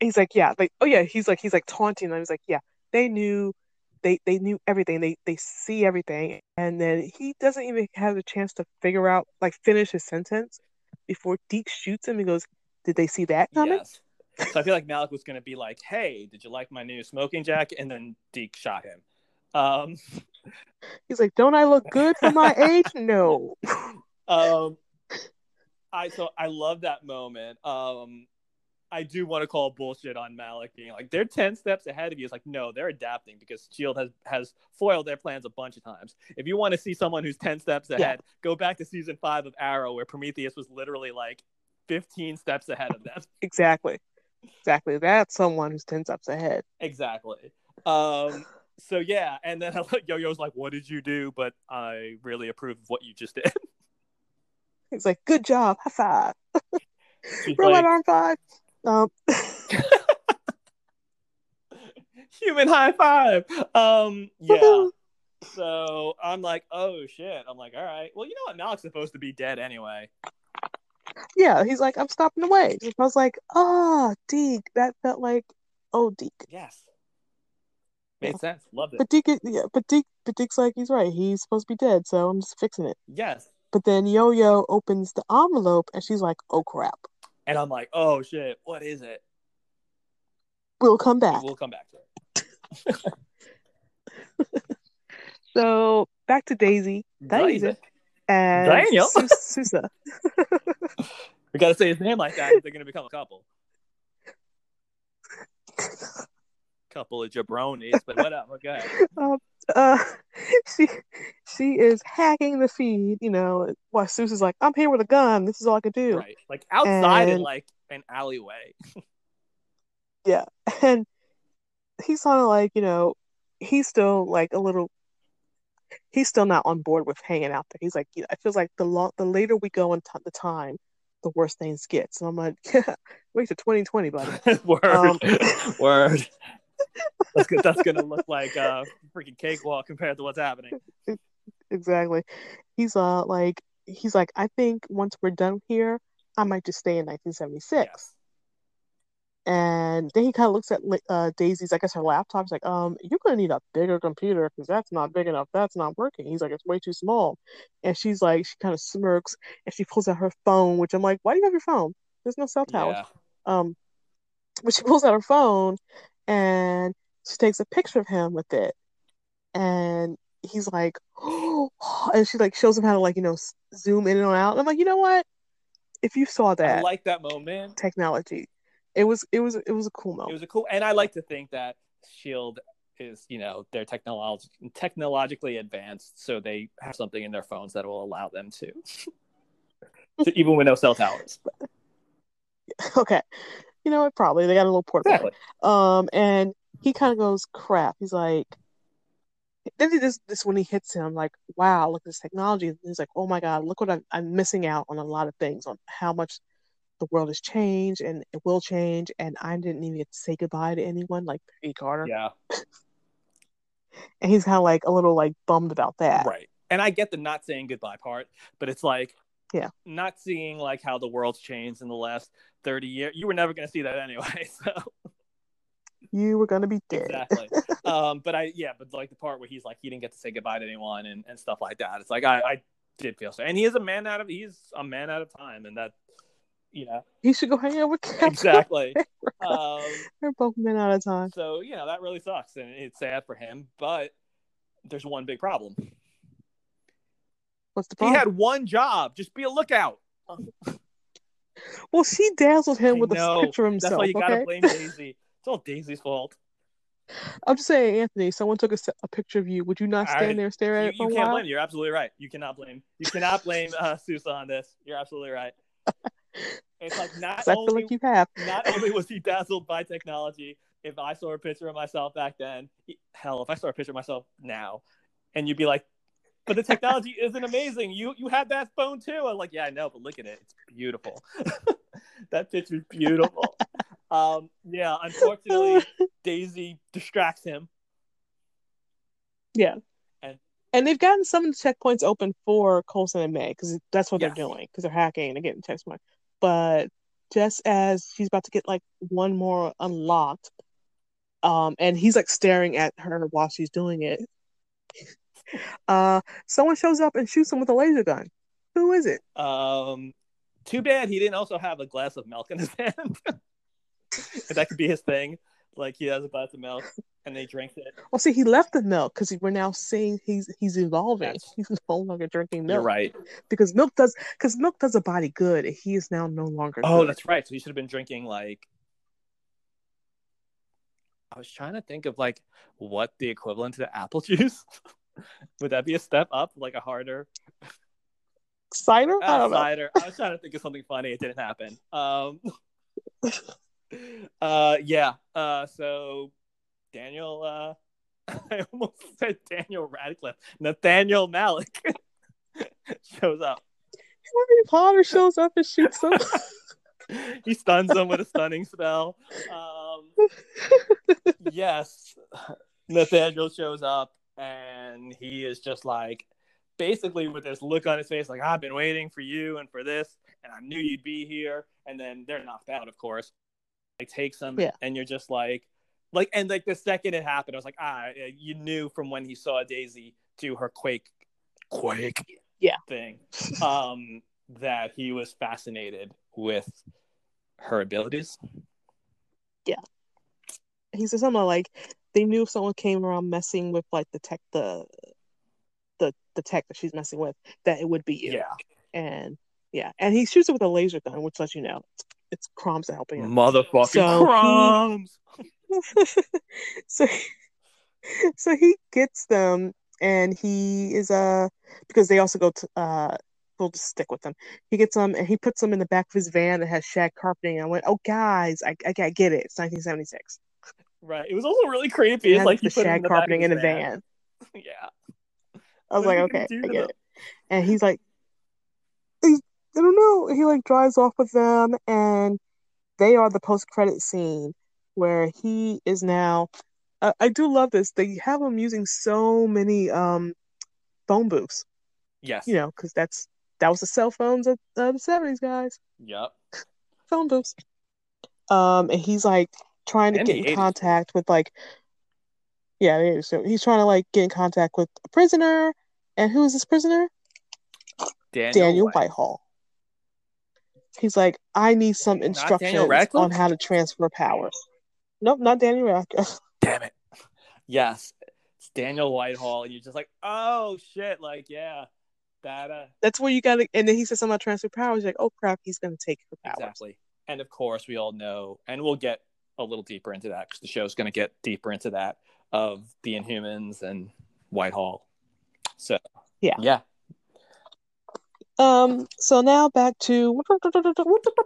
S1: he's like, yeah, like, oh yeah, he's like, he's like taunting them. He's like, yeah, they knew, they they knew everything. They they see everything, and then he doesn't even have a chance to figure out, like, finish his sentence before Deke shoots him. He goes, did they see that coming?
S2: Yes. So I feel like Malick was going to be like, "Hey, did you like my new smoking jacket?" And then Deke shot him. Um,
S1: He's like, don't I look good for my age? No.
S2: um, I so I love that moment. Um, I do want to call bullshit on Malick being like they're ten steps ahead of you. It's like no, they're adapting because Shield has has foiled their plans a bunch of times. If you want to see someone who's ten steps ahead,
S1: Yeah.
S2: go back to season five of Arrow where Prometheus was literally like fifteen steps ahead of them.
S1: Exactly. Exactly. That's someone who's 10 steps ahead.
S2: exactly. Um, so yeah, and then Yo Yo's like, "What did you do?" But I really approve of what you just did.
S1: He's like, good job. High five. Robot
S2: like,
S1: arm five. Um,
S2: human high five. Um, yeah. So I'm like, oh shit. I'm like, all right. Well, you know what? Malick's supposed to be dead anyway.
S1: yeah, he's like, I'm stopping the waves. I was like, oh, Deke. That felt like, oh, Deke.
S2: Yes. Made sense. Loved it.
S1: But Deke, yeah, but Deke, but Deke's like, he's right. He's supposed to be dead, so I'm just fixing it.
S2: Yes.
S1: But then Yo Yo opens the envelope, and she's like, oh crap.
S2: And I'm like, oh shit. What is it?
S1: We'll come back.
S2: We'll come back to it.
S1: So back to Daisy Daisy. and
S2: Daniel.
S1: Su- Sousa.
S2: We gotta say his name like that. if They're gonna become a couple. Couple of jabronis, but whatever. Go ahead.
S1: um, uh, she she is hacking the feed, you know, while Sousa's like, I'm here with a gun. This is all I can do.
S2: Right. Like outside in like an alleyway.
S1: Yeah. And he's kind of like, you know, he's still like a little, he's still not on board with hanging out there. He's like, you know, it feels like the long, the later we go in t- the time, the worse things get. So I'm like, yeah, wait to 2020, buddy.
S2: Word.
S1: Um,
S2: Word. That's, that's gonna look like a freaking cakewalk compared to what's happening.
S1: exactly. He's uh like, he's like, I think once we're done here, I might just stay in 1976.
S2: Yes.
S1: And then he kind of looks at uh, Daisy's, I guess her laptop. He's like, um, you're gonna need a bigger computer because that's not big enough. That's not working. He's like, it's way too small. And she's like, she kind of smirks and she pulls out her phone, which I'm like, why do you have your phone? There's no cell tower.
S2: Yeah.
S1: Um, but she pulls out her phone and she takes a picture of him with it. And he's like, oh, and she like shows him how to like, you know, zoom in and out. And I'm like, you know what? If you saw that I
S2: like that moment.
S1: technology, it was it was it was a cool moment It
S2: was a cool, and I like to think that Shield is, you know, they're technolog- technologically advanced, so they have something in their phones that will allow them to, to even with no cell towers.
S1: okay. You know what? Probably they got a little portable.
S2: Exactly.
S1: Um, and he kind of goes, crap. He's like, then he this this when he hits him, like, wow, look at this technology. And he's like, oh my god, look what I'm, I'm missing out on a lot of things, on how much the world has changed and it will change, and I didn't even get to say goodbye to anyone, like Peggy Carter.
S2: Yeah.
S1: And he's kind of like a little like bummed about that.
S2: Right. And I get the not saying goodbye part, but it's like,
S1: Yeah.
S2: not seeing like how the world's changed in the last 30 years. You were never going to see that anyway. So,
S1: You were gonna be dead.
S2: exactly. um, but I, yeah, but like the part where he's like, he didn't get to say goodbye to anyone and, and stuff like that. It's like, I, I did feel so. And he is a man out of, he's a man out of time. And that, you know,
S1: He should go hang out with Captain.
S2: exactly. um,
S1: They're both men out of time.
S2: so, you know, that really sucks. And it's sad for him. But there's one big problem.
S1: What's the problem?
S2: He had one job just be a lookout.
S1: Well, she dazzled him
S2: I
S1: with
S2: know.
S1: a picture of
S2: That's
S1: himself.
S2: why you gotta
S1: okay?
S2: blame Daisy. It's all Daisy's fault.
S1: I'm just saying, Anthony. Someone took a, a picture of you. Would you not stand
S2: right.
S1: there and stare at
S2: You,
S1: it for
S2: you can't
S1: while?
S2: blame. You're absolutely right. You cannot blame. You cannot blame uh, Sousa on this. You're absolutely right. It's like not
S1: 'Cause I feel
S2: only
S1: like you have.
S2: not only was he dazzled by technology. If I saw a picture of myself back then, hell, if I saw a picture of myself now, and you'd be like, "But the technology isn't amazing. You you had that phone too." I'm like, "Yeah, I know, but look at it. It's beautiful. that picture's beautiful." Um, yeah, unfortunately, Daisy distracts him.
S1: Yeah.
S2: And-
S1: and they've gotten some of the checkpoints open for Coulson and May because that's what
S2: Yes.
S1: they're doing because they're hacking and getting checkpoints. But just as she's about to get like one more unlocked, um, and he's like staring at her while she's doing it. Uh, someone shows up and shoots him with a laser gun. Who is it?
S2: Um, too bad he didn't also have a glass of milk in his hand. that could be his thing. Like he has a glass of milk and they drink it.
S1: Well, see, he left the milk because we're now seeing he's he's evolving.
S2: That's-
S1: He's no longer drinking milk
S2: You're right.
S1: because milk does because milk does a body good. and He is now no longer.
S2: Oh,
S1: good.
S2: that's right. So he should have been drinking like. I was trying to think of like what the equivalent to the apple juice. Would that be a step up, like a harder
S1: cider. I
S2: uh,
S1: don't know.
S2: cider? I was trying to think of something funny. It didn't happen. Um, uh, yeah. Uh, so Daniel. Uh, I almost said Daniel Radcliffe. Nathaniel Malick shows up.
S1: Harry Potter shows up and shoots him.
S2: he stuns him with a stunning spell. Um, yes, Nathaniel shows up and he is just like, basically with this look on his face, like I've been waiting for you and for this, and I knew you'd be here. And then they're knocked out, of course. Like takes them,
S1: Yeah.
S2: and you're just like, like, and like the second it happened, I was like, ah, you knew from when he saw Daisy do her quake, quake,
S1: Yeah.
S2: thing, um, that he was fascinated with her abilities. Yeah.
S1: He said something like they knew if someone came around messing with like the tech the the the tech that she's messing with that it would be you.
S2: Yeah,
S1: And yeah, and he shoots it with a laser gun, which lets you know it's, it's Crumbs helping him.
S2: motherfucking
S1: So he-
S2: crumbs.
S1: so so he gets them and he is uh because they also go to uh we'll just stick with them he gets them and he puts them in the back of his van that has shag carpeting and i went oh guys i, I, I get it it's 1976
S2: Right. It was also really creepy. It's like
S1: the
S2: you put it in
S1: shag
S2: of
S1: carpeting in a van
S2: Yeah.
S1: i was
S2: What
S1: like
S2: are you gonna
S1: okay i get
S2: them?
S1: it and he's like i don't know he like drives off with them and they are the post-credit scene where he is now uh, i do love this they have him using so many um phone booths
S2: Yes.
S1: you know because that's that was the cell phones of uh, the 70s guys
S2: Yep.
S1: phone booths um and he's like trying to get in
S2: 80s.
S1: contact with like yeah so he's trying to like get in contact with a prisoner and who is this prisoner
S2: Daniel,
S1: Daniel
S2: White.
S1: Whitehall. He's like, I need some instructions on how to transfer power Nope, not Daniel Radcliffe.
S2: Damn it. Yes. It's Daniel Whitehall, and you're just like, oh shit, like yeah, that uh
S1: That's where you gotta. And then he says something about transfer powers. You're like, oh crap, he's gonna take her powers.
S2: exactly. And of course, we all know, and we'll get a little deeper into that because the show's going to get deeper into that of the Inhumans and Whitehall. So
S1: Yeah.
S2: yeah,
S1: Um. So now back to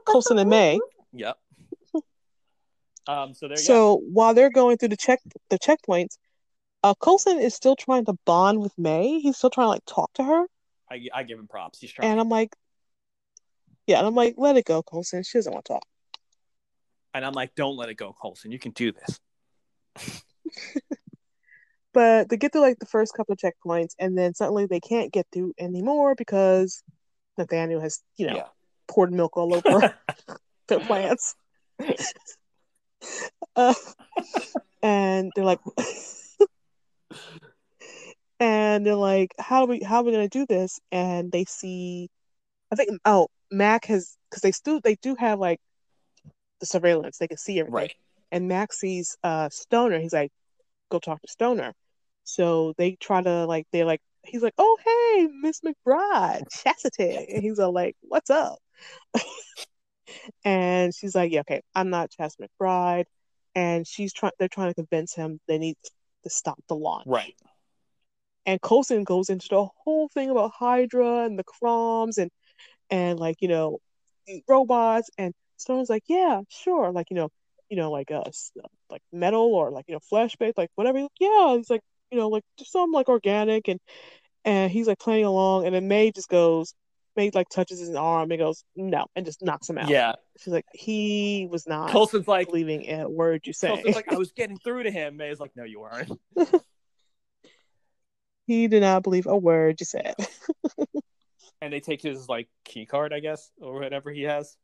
S1: Coulson and May.
S2: yep. Um. So there. you
S1: So while they're going through the check the checkpoints, uh, Coulson is still trying to bond with May. He's still trying to like talk to her,
S2: I, I give him props. He's trying.
S1: and I'm like, yeah, and I'm like, let it go, Coulson. She doesn't want to talk.
S2: And I'm like, don't let it go, Coulson. You can do this.
S1: But they get through like the first couple of checkpoints, and then suddenly they can't get through anymore because Nathaniel has, you know,
S2: Yeah.
S1: poured milk all over their plants. uh, and they're like, and they're like, how are we, how are we gonna do this? And they see, I think, oh, Mac has, because they still, they do have like the surveillance, they can see everything.
S2: Right.
S1: And Mac sees uh Stoner. He's like, go talk to Stoner. So they try to like, they're like, he's like, oh hey, Miss McBride, Chastity, and he's all like, what's up? and she's like, yeah, okay, I'm not Chas McBride, and she's trying. They're trying to convince him they need to stop the launch.
S2: Right.
S1: And Coulson goes into the whole thing about Hydra and the Croms and and like you know robots and Stoner's like, yeah, sure, like you know, you know, like uh, like metal or like you know flesh based, like whatever. He's like, yeah, he's like, you know, like just some like organic and and he's like playing along, and then May just goes, May like touches his arm and goes no, and just knocks him out.
S2: Yeah,
S1: she's like he was not
S2: Coulson's like,
S1: believing a word you say.
S2: Like, I was getting through to him. May's like, no, you weren't.
S1: he did not believe a word you said.
S2: and they take his like key card, I guess, or whatever he has.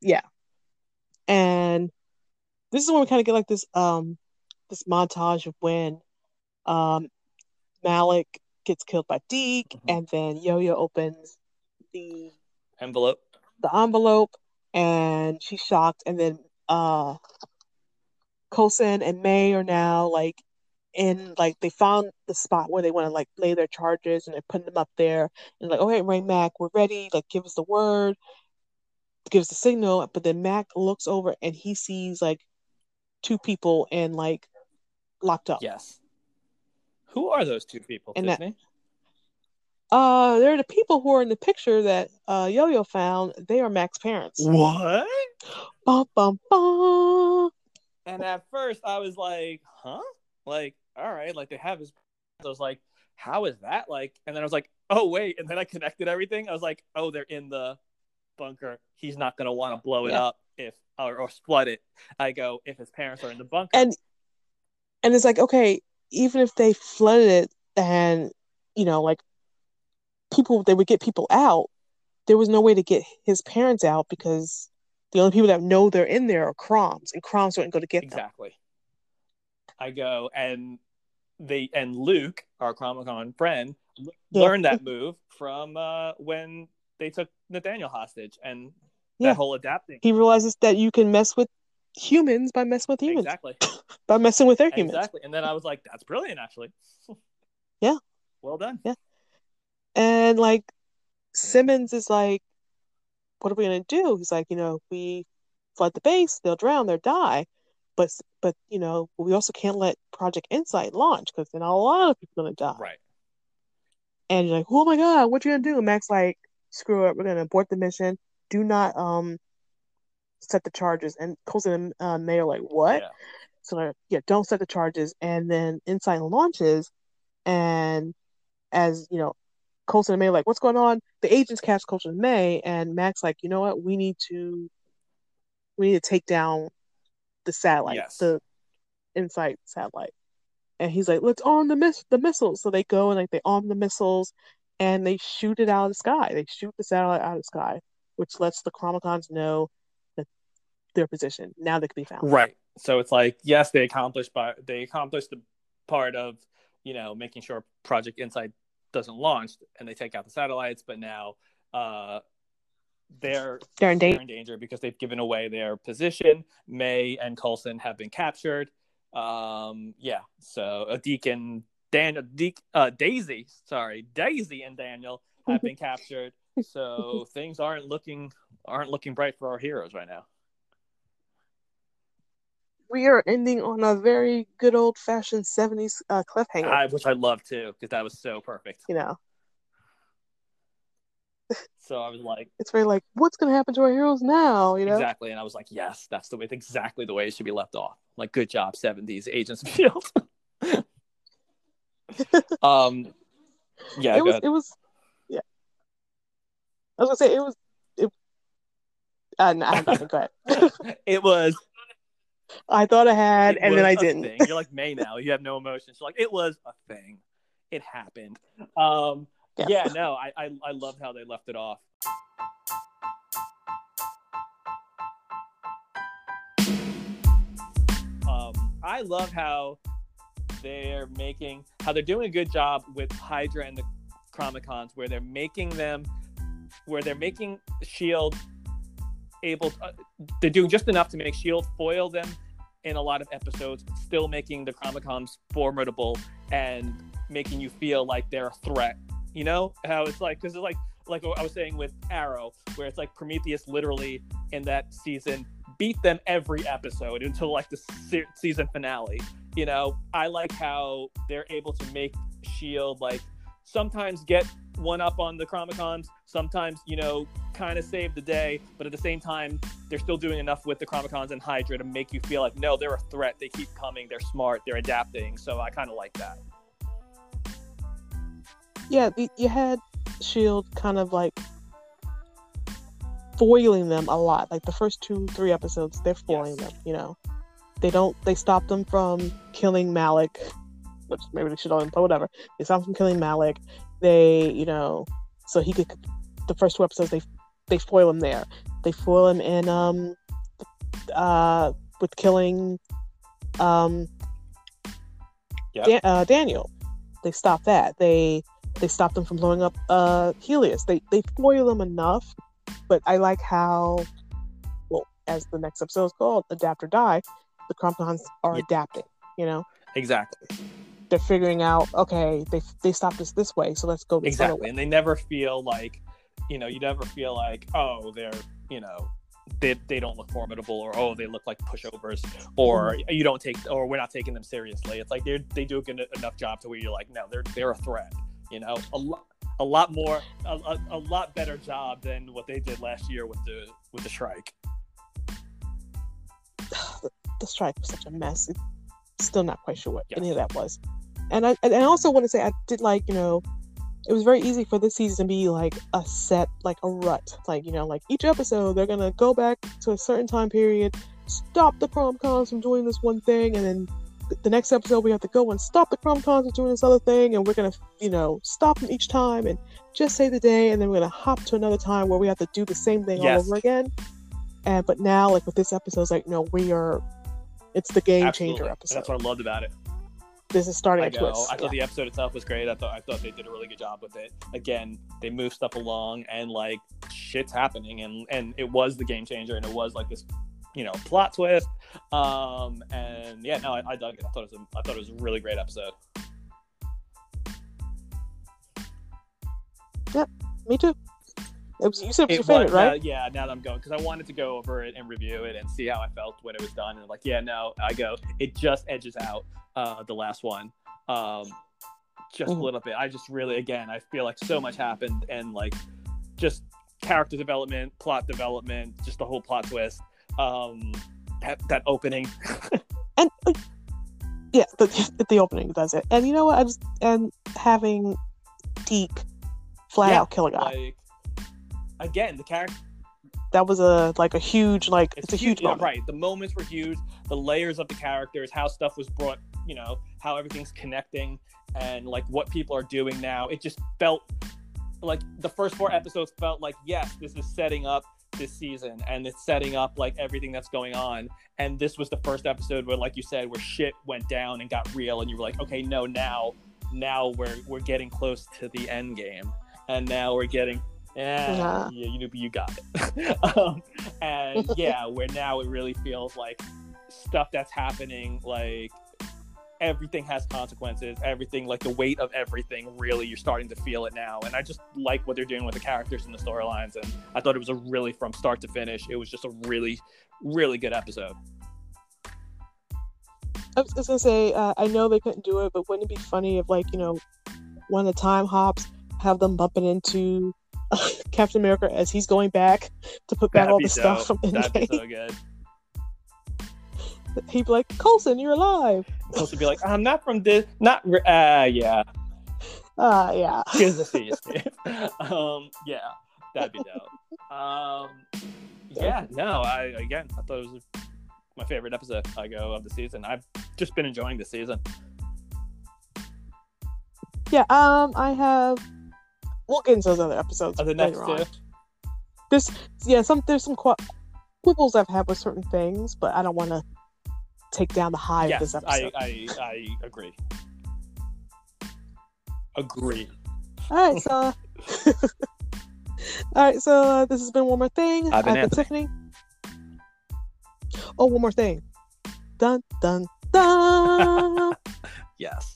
S1: Yeah, and this is when we kind of get like this um this montage of when um Malick gets killed by Deke,
S2: Mhm.
S1: and then Yo-Yo opens the
S2: Envelope.
S1: the envelope, and she's shocked, and then uh Coulson and May are now like in like they found the spot where they want to like lay their charges and they're putting them up there and like okay Ray Mac we're ready like give us the word give us the signal but then Mac looks over and he sees like two people and like locked up
S2: Yes. Who are those two people,
S1: And that- uh they're the people who are in the picture that uh Yo-Yo found they are Mac's parents
S2: What?
S1: bum, bum, bum.
S2: And at first, I was like, huh? Like, all right, like they have his. I was like, how is that? Like, and then I was like, oh wait, and then I connected everything. I was like, oh, they're in the bunker. He's not gonna want to blow it
S1: Yeah.
S2: up if or, or flood it. I go if his parents are in the bunker.
S1: and and it's like okay even if they flooded it and you know like people they would get people out there was no way to get his parents out because the only people that know they're in there are Croms and Croms wouldn't go to get them
S2: exactly. I go and they and Luke, our Comic Con friend,
S1: Yeah.
S2: learned that move from uh, when they took Nathaniel hostage and
S1: Yeah.
S2: that whole adapting.
S1: he realizes that you can mess with humans by messing with humans
S2: Exactly.
S1: by messing with their humans
S2: Exactly. And then I was like, that's brilliant, actually.
S1: Yeah.
S2: Well done. Yeah.
S1: And like Simmons is like what are we gonna do he's like you know we flood the base they'll drown they'll die but but you know we also can't let Project Insight launch because then a lot of people are gonna die
S2: Right.
S1: and you're like, oh my god, what you gonna do? And Mac's like, screw it, we're gonna abort the mission. Do not um set the charges. And Coulson and uh, May are like, what?
S2: Yeah.
S1: So yeah, don't set the charges. And then Insight launches, and as you know, Coulson and May are like, what's going on? The agents catch Coulson and May, and Max like, you know what? We need to, we need to take down the satellite,
S2: Yes.
S1: the Insight satellite. And he's like, let's arm the miss the missiles. So they go and like they arm the missiles, and they shoot it out of the sky. They shoot the satellite out of the sky, which lets the Chronicoms know that their position. Now they can be found.
S2: Right. So it's like, yes, they accomplished by they accomplished the part of, you know, making sure Project Insight doesn't launch and they take out the satellites, but now uh they're
S1: They're in
S2: they're
S1: danger.
S2: in danger because they've given away their position. May and Coulson have been captured. Um, yeah. So a Deacon, Daniel, Deke, uh, Daisy, sorry, Daisy and Daniel have been captured. So things aren't looking aren't looking bright for our heroes right now.
S1: We are ending on a very good old fashioned '70s uh, cliffhanger.
S2: I, which I love too because that was so perfect.
S1: you know,
S2: So I was like,
S1: it's very like, what's gonna happen to our heroes now? You know,
S2: exactly, and I was like, yes, that's the way, exactly the way it should be left off. Like, good job, '70s Agents of Shield. um, yeah,
S1: it was.
S2: ahead.
S1: It was. Yeah. I was gonna say it was. It. Uh, no, I have nothing. Go ahead.
S2: it was,
S1: I thought I had, and then I didn't.
S2: thing. You're like May now. You have no emotions. You're like, it was a thing. It happened. Um,
S1: Yeah.
S2: yeah. no, I, I, I loved how they left it off. Um, I love how they're making how they're doing a good job with Hydra and the Chronicoms, where they're making them, where they're making Shield able. uh, they're doing just enough to make Shield foil them in a lot of episodes, still making the Chronicoms formidable and making you feel like they're a threat. You know how it's like because it's like like I was saying with Arrow, where it's like Prometheus literally in that season beat them every episode until like the se- season finale. You know, I like how they're able to make Shield like sometimes get one up on the Chronicoms, sometimes you know kind of save the day, but at the same time they're still doing enough with the Chronicoms and Hydra to make you feel like no, they're a threat. They keep coming. They're smart. They're adapting. So I kind of like that.
S1: Yeah, you had Shield kind of like foiling them a lot. Like the first two, three episodes, they're foiling
S2: Yes.
S1: them. You know, they don't. They stop them from killing Malick, which maybe they should have, but whatever. They stop them from killing Malick. They, you know, so he could. The first two episodes, they they foil him there. They foil him in um, uh, with killing um,
S2: Yep.
S1: Dan- uh, Daniel. They stop that. They they stop them from blowing up uh Helios. They they foil them enough, but I like how well as the next episode is called, Adapt or Die, the Chronicoms are
S2: Yeah.
S1: adapting, you know?
S2: Exactly.
S1: They're figuring out, okay, they they stopped us this way, so let's go this
S2: Exactly.
S1: way.
S2: And they never feel like, you know, you never feel like, oh, they're, you know, they, they don't look formidable or oh they look like pushovers or mm-hmm. you don't take or we're not taking them seriously. It's like they they do a good enough job to where you're like no they're they're a threat. You know a lot a lot more a, a, a lot better job than what they did last year with the with the strike.
S1: the strike was such a mess. It's still not quite sure what
S2: Yes.
S1: any of that was. And I and I also want to say I did like, you know, it was very easy for this season to be like a set, like a rut. Like, you know, like each episode they're gonna go back to a certain time period, stop the Chronicoms from doing this one thing, and then the next episode we have to go and stop the Chronicoms from doing this other thing, and we're gonna, you know, stop them each time and just say the day, and then we're gonna hop to another time where we have to do the same thing
S2: Yes.
S1: all over again. And but now, like with this episode, it's like no, we are. It's the game
S2: Absolutely.
S1: changer
S2: And
S1: episode.
S2: that's what I loved about it.
S1: This is starting
S2: I
S1: a
S2: go.
S1: twist.
S2: I thought the episode itself was great. I thought I thought they did a really good job with it. Again, they moved stuff along and like shit's happening and and it was the game changer and it was like this, you know, plot twist. Um and yeah, no, I, I dug it. I thought it was a, I thought it was a really great episode.
S1: Yeah, me too. It was, you said it was
S2: It was-
S1: favorite, right?
S2: yeah, now that I'm going because I wanted to go over it and review it and see how I felt when it was done. And like, yeah, no, I go. It just edges out uh, the last one, um, just
S1: Mhm.
S2: a little bit. I just really, again, I feel like so much happened and like just character development, plot development, just the whole plot twist. Um, that, that opening,
S1: and uh, yeah, the, the opening does it. And you know what? I just and having Deke flat
S2: Yeah,
S1: out kill a guy.
S2: like again, the character.
S1: that was a like a huge like it's, a huge
S2: yeah,
S1: moment.
S2: right. The moments were huge. The layers of the characters, how stuff was brought, you know, how everything's connecting, and like what people are doing now. It just felt like the first four episodes felt like yes, this is setting up this season, and it's setting up like everything that's going on. And this was the first episode where, like you said, where shit went down and got real, and you were like, okay, no, now, now we're we're getting close to the end game, and now we're getting. Yeah,
S1: Yeah.
S2: yeah, you you got it. um, and yeah, where now it really feels like stuff that's happening, like everything has consequences. Everything, like the weight of everything, really, you're starting to feel it now. And I just like what they're doing with the characters and the storylines. And I thought it was a really, from start to finish, it was just a really, really good episode.
S1: I was just gonna say, uh, I know they couldn't do it, but wouldn't it be funny if, like, you know, one of the time hops have them bumping into Captain America as he's going back to put back
S2: That'd
S1: all the stuff from.
S2: That'd be so good.
S1: He'd be like, Coulson, you're alive.
S2: Supposed to be like, I'm not from this, not, uh, yeah.
S1: Uh, yeah.
S2: Good to see you, um, yeah, that'd be dope. Um, yeah, no, I again, I thought it was my favorite episode. I go of the season. I've just been enjoying the season.
S1: Yeah, um, I have. We'll get into those other episodes
S2: Are the next
S1: later
S2: two?
S1: on. There's, yeah, some there's some qu- quibbles I've had with certain things, but I don't want to take down the high of this episode.
S2: I, I agree. Agree.
S1: All right, so. All right, so uh, this has been one more thing.
S2: I've been
S1: Tiffany. Oh, one more thing. Dun dun dun.
S2: Yes.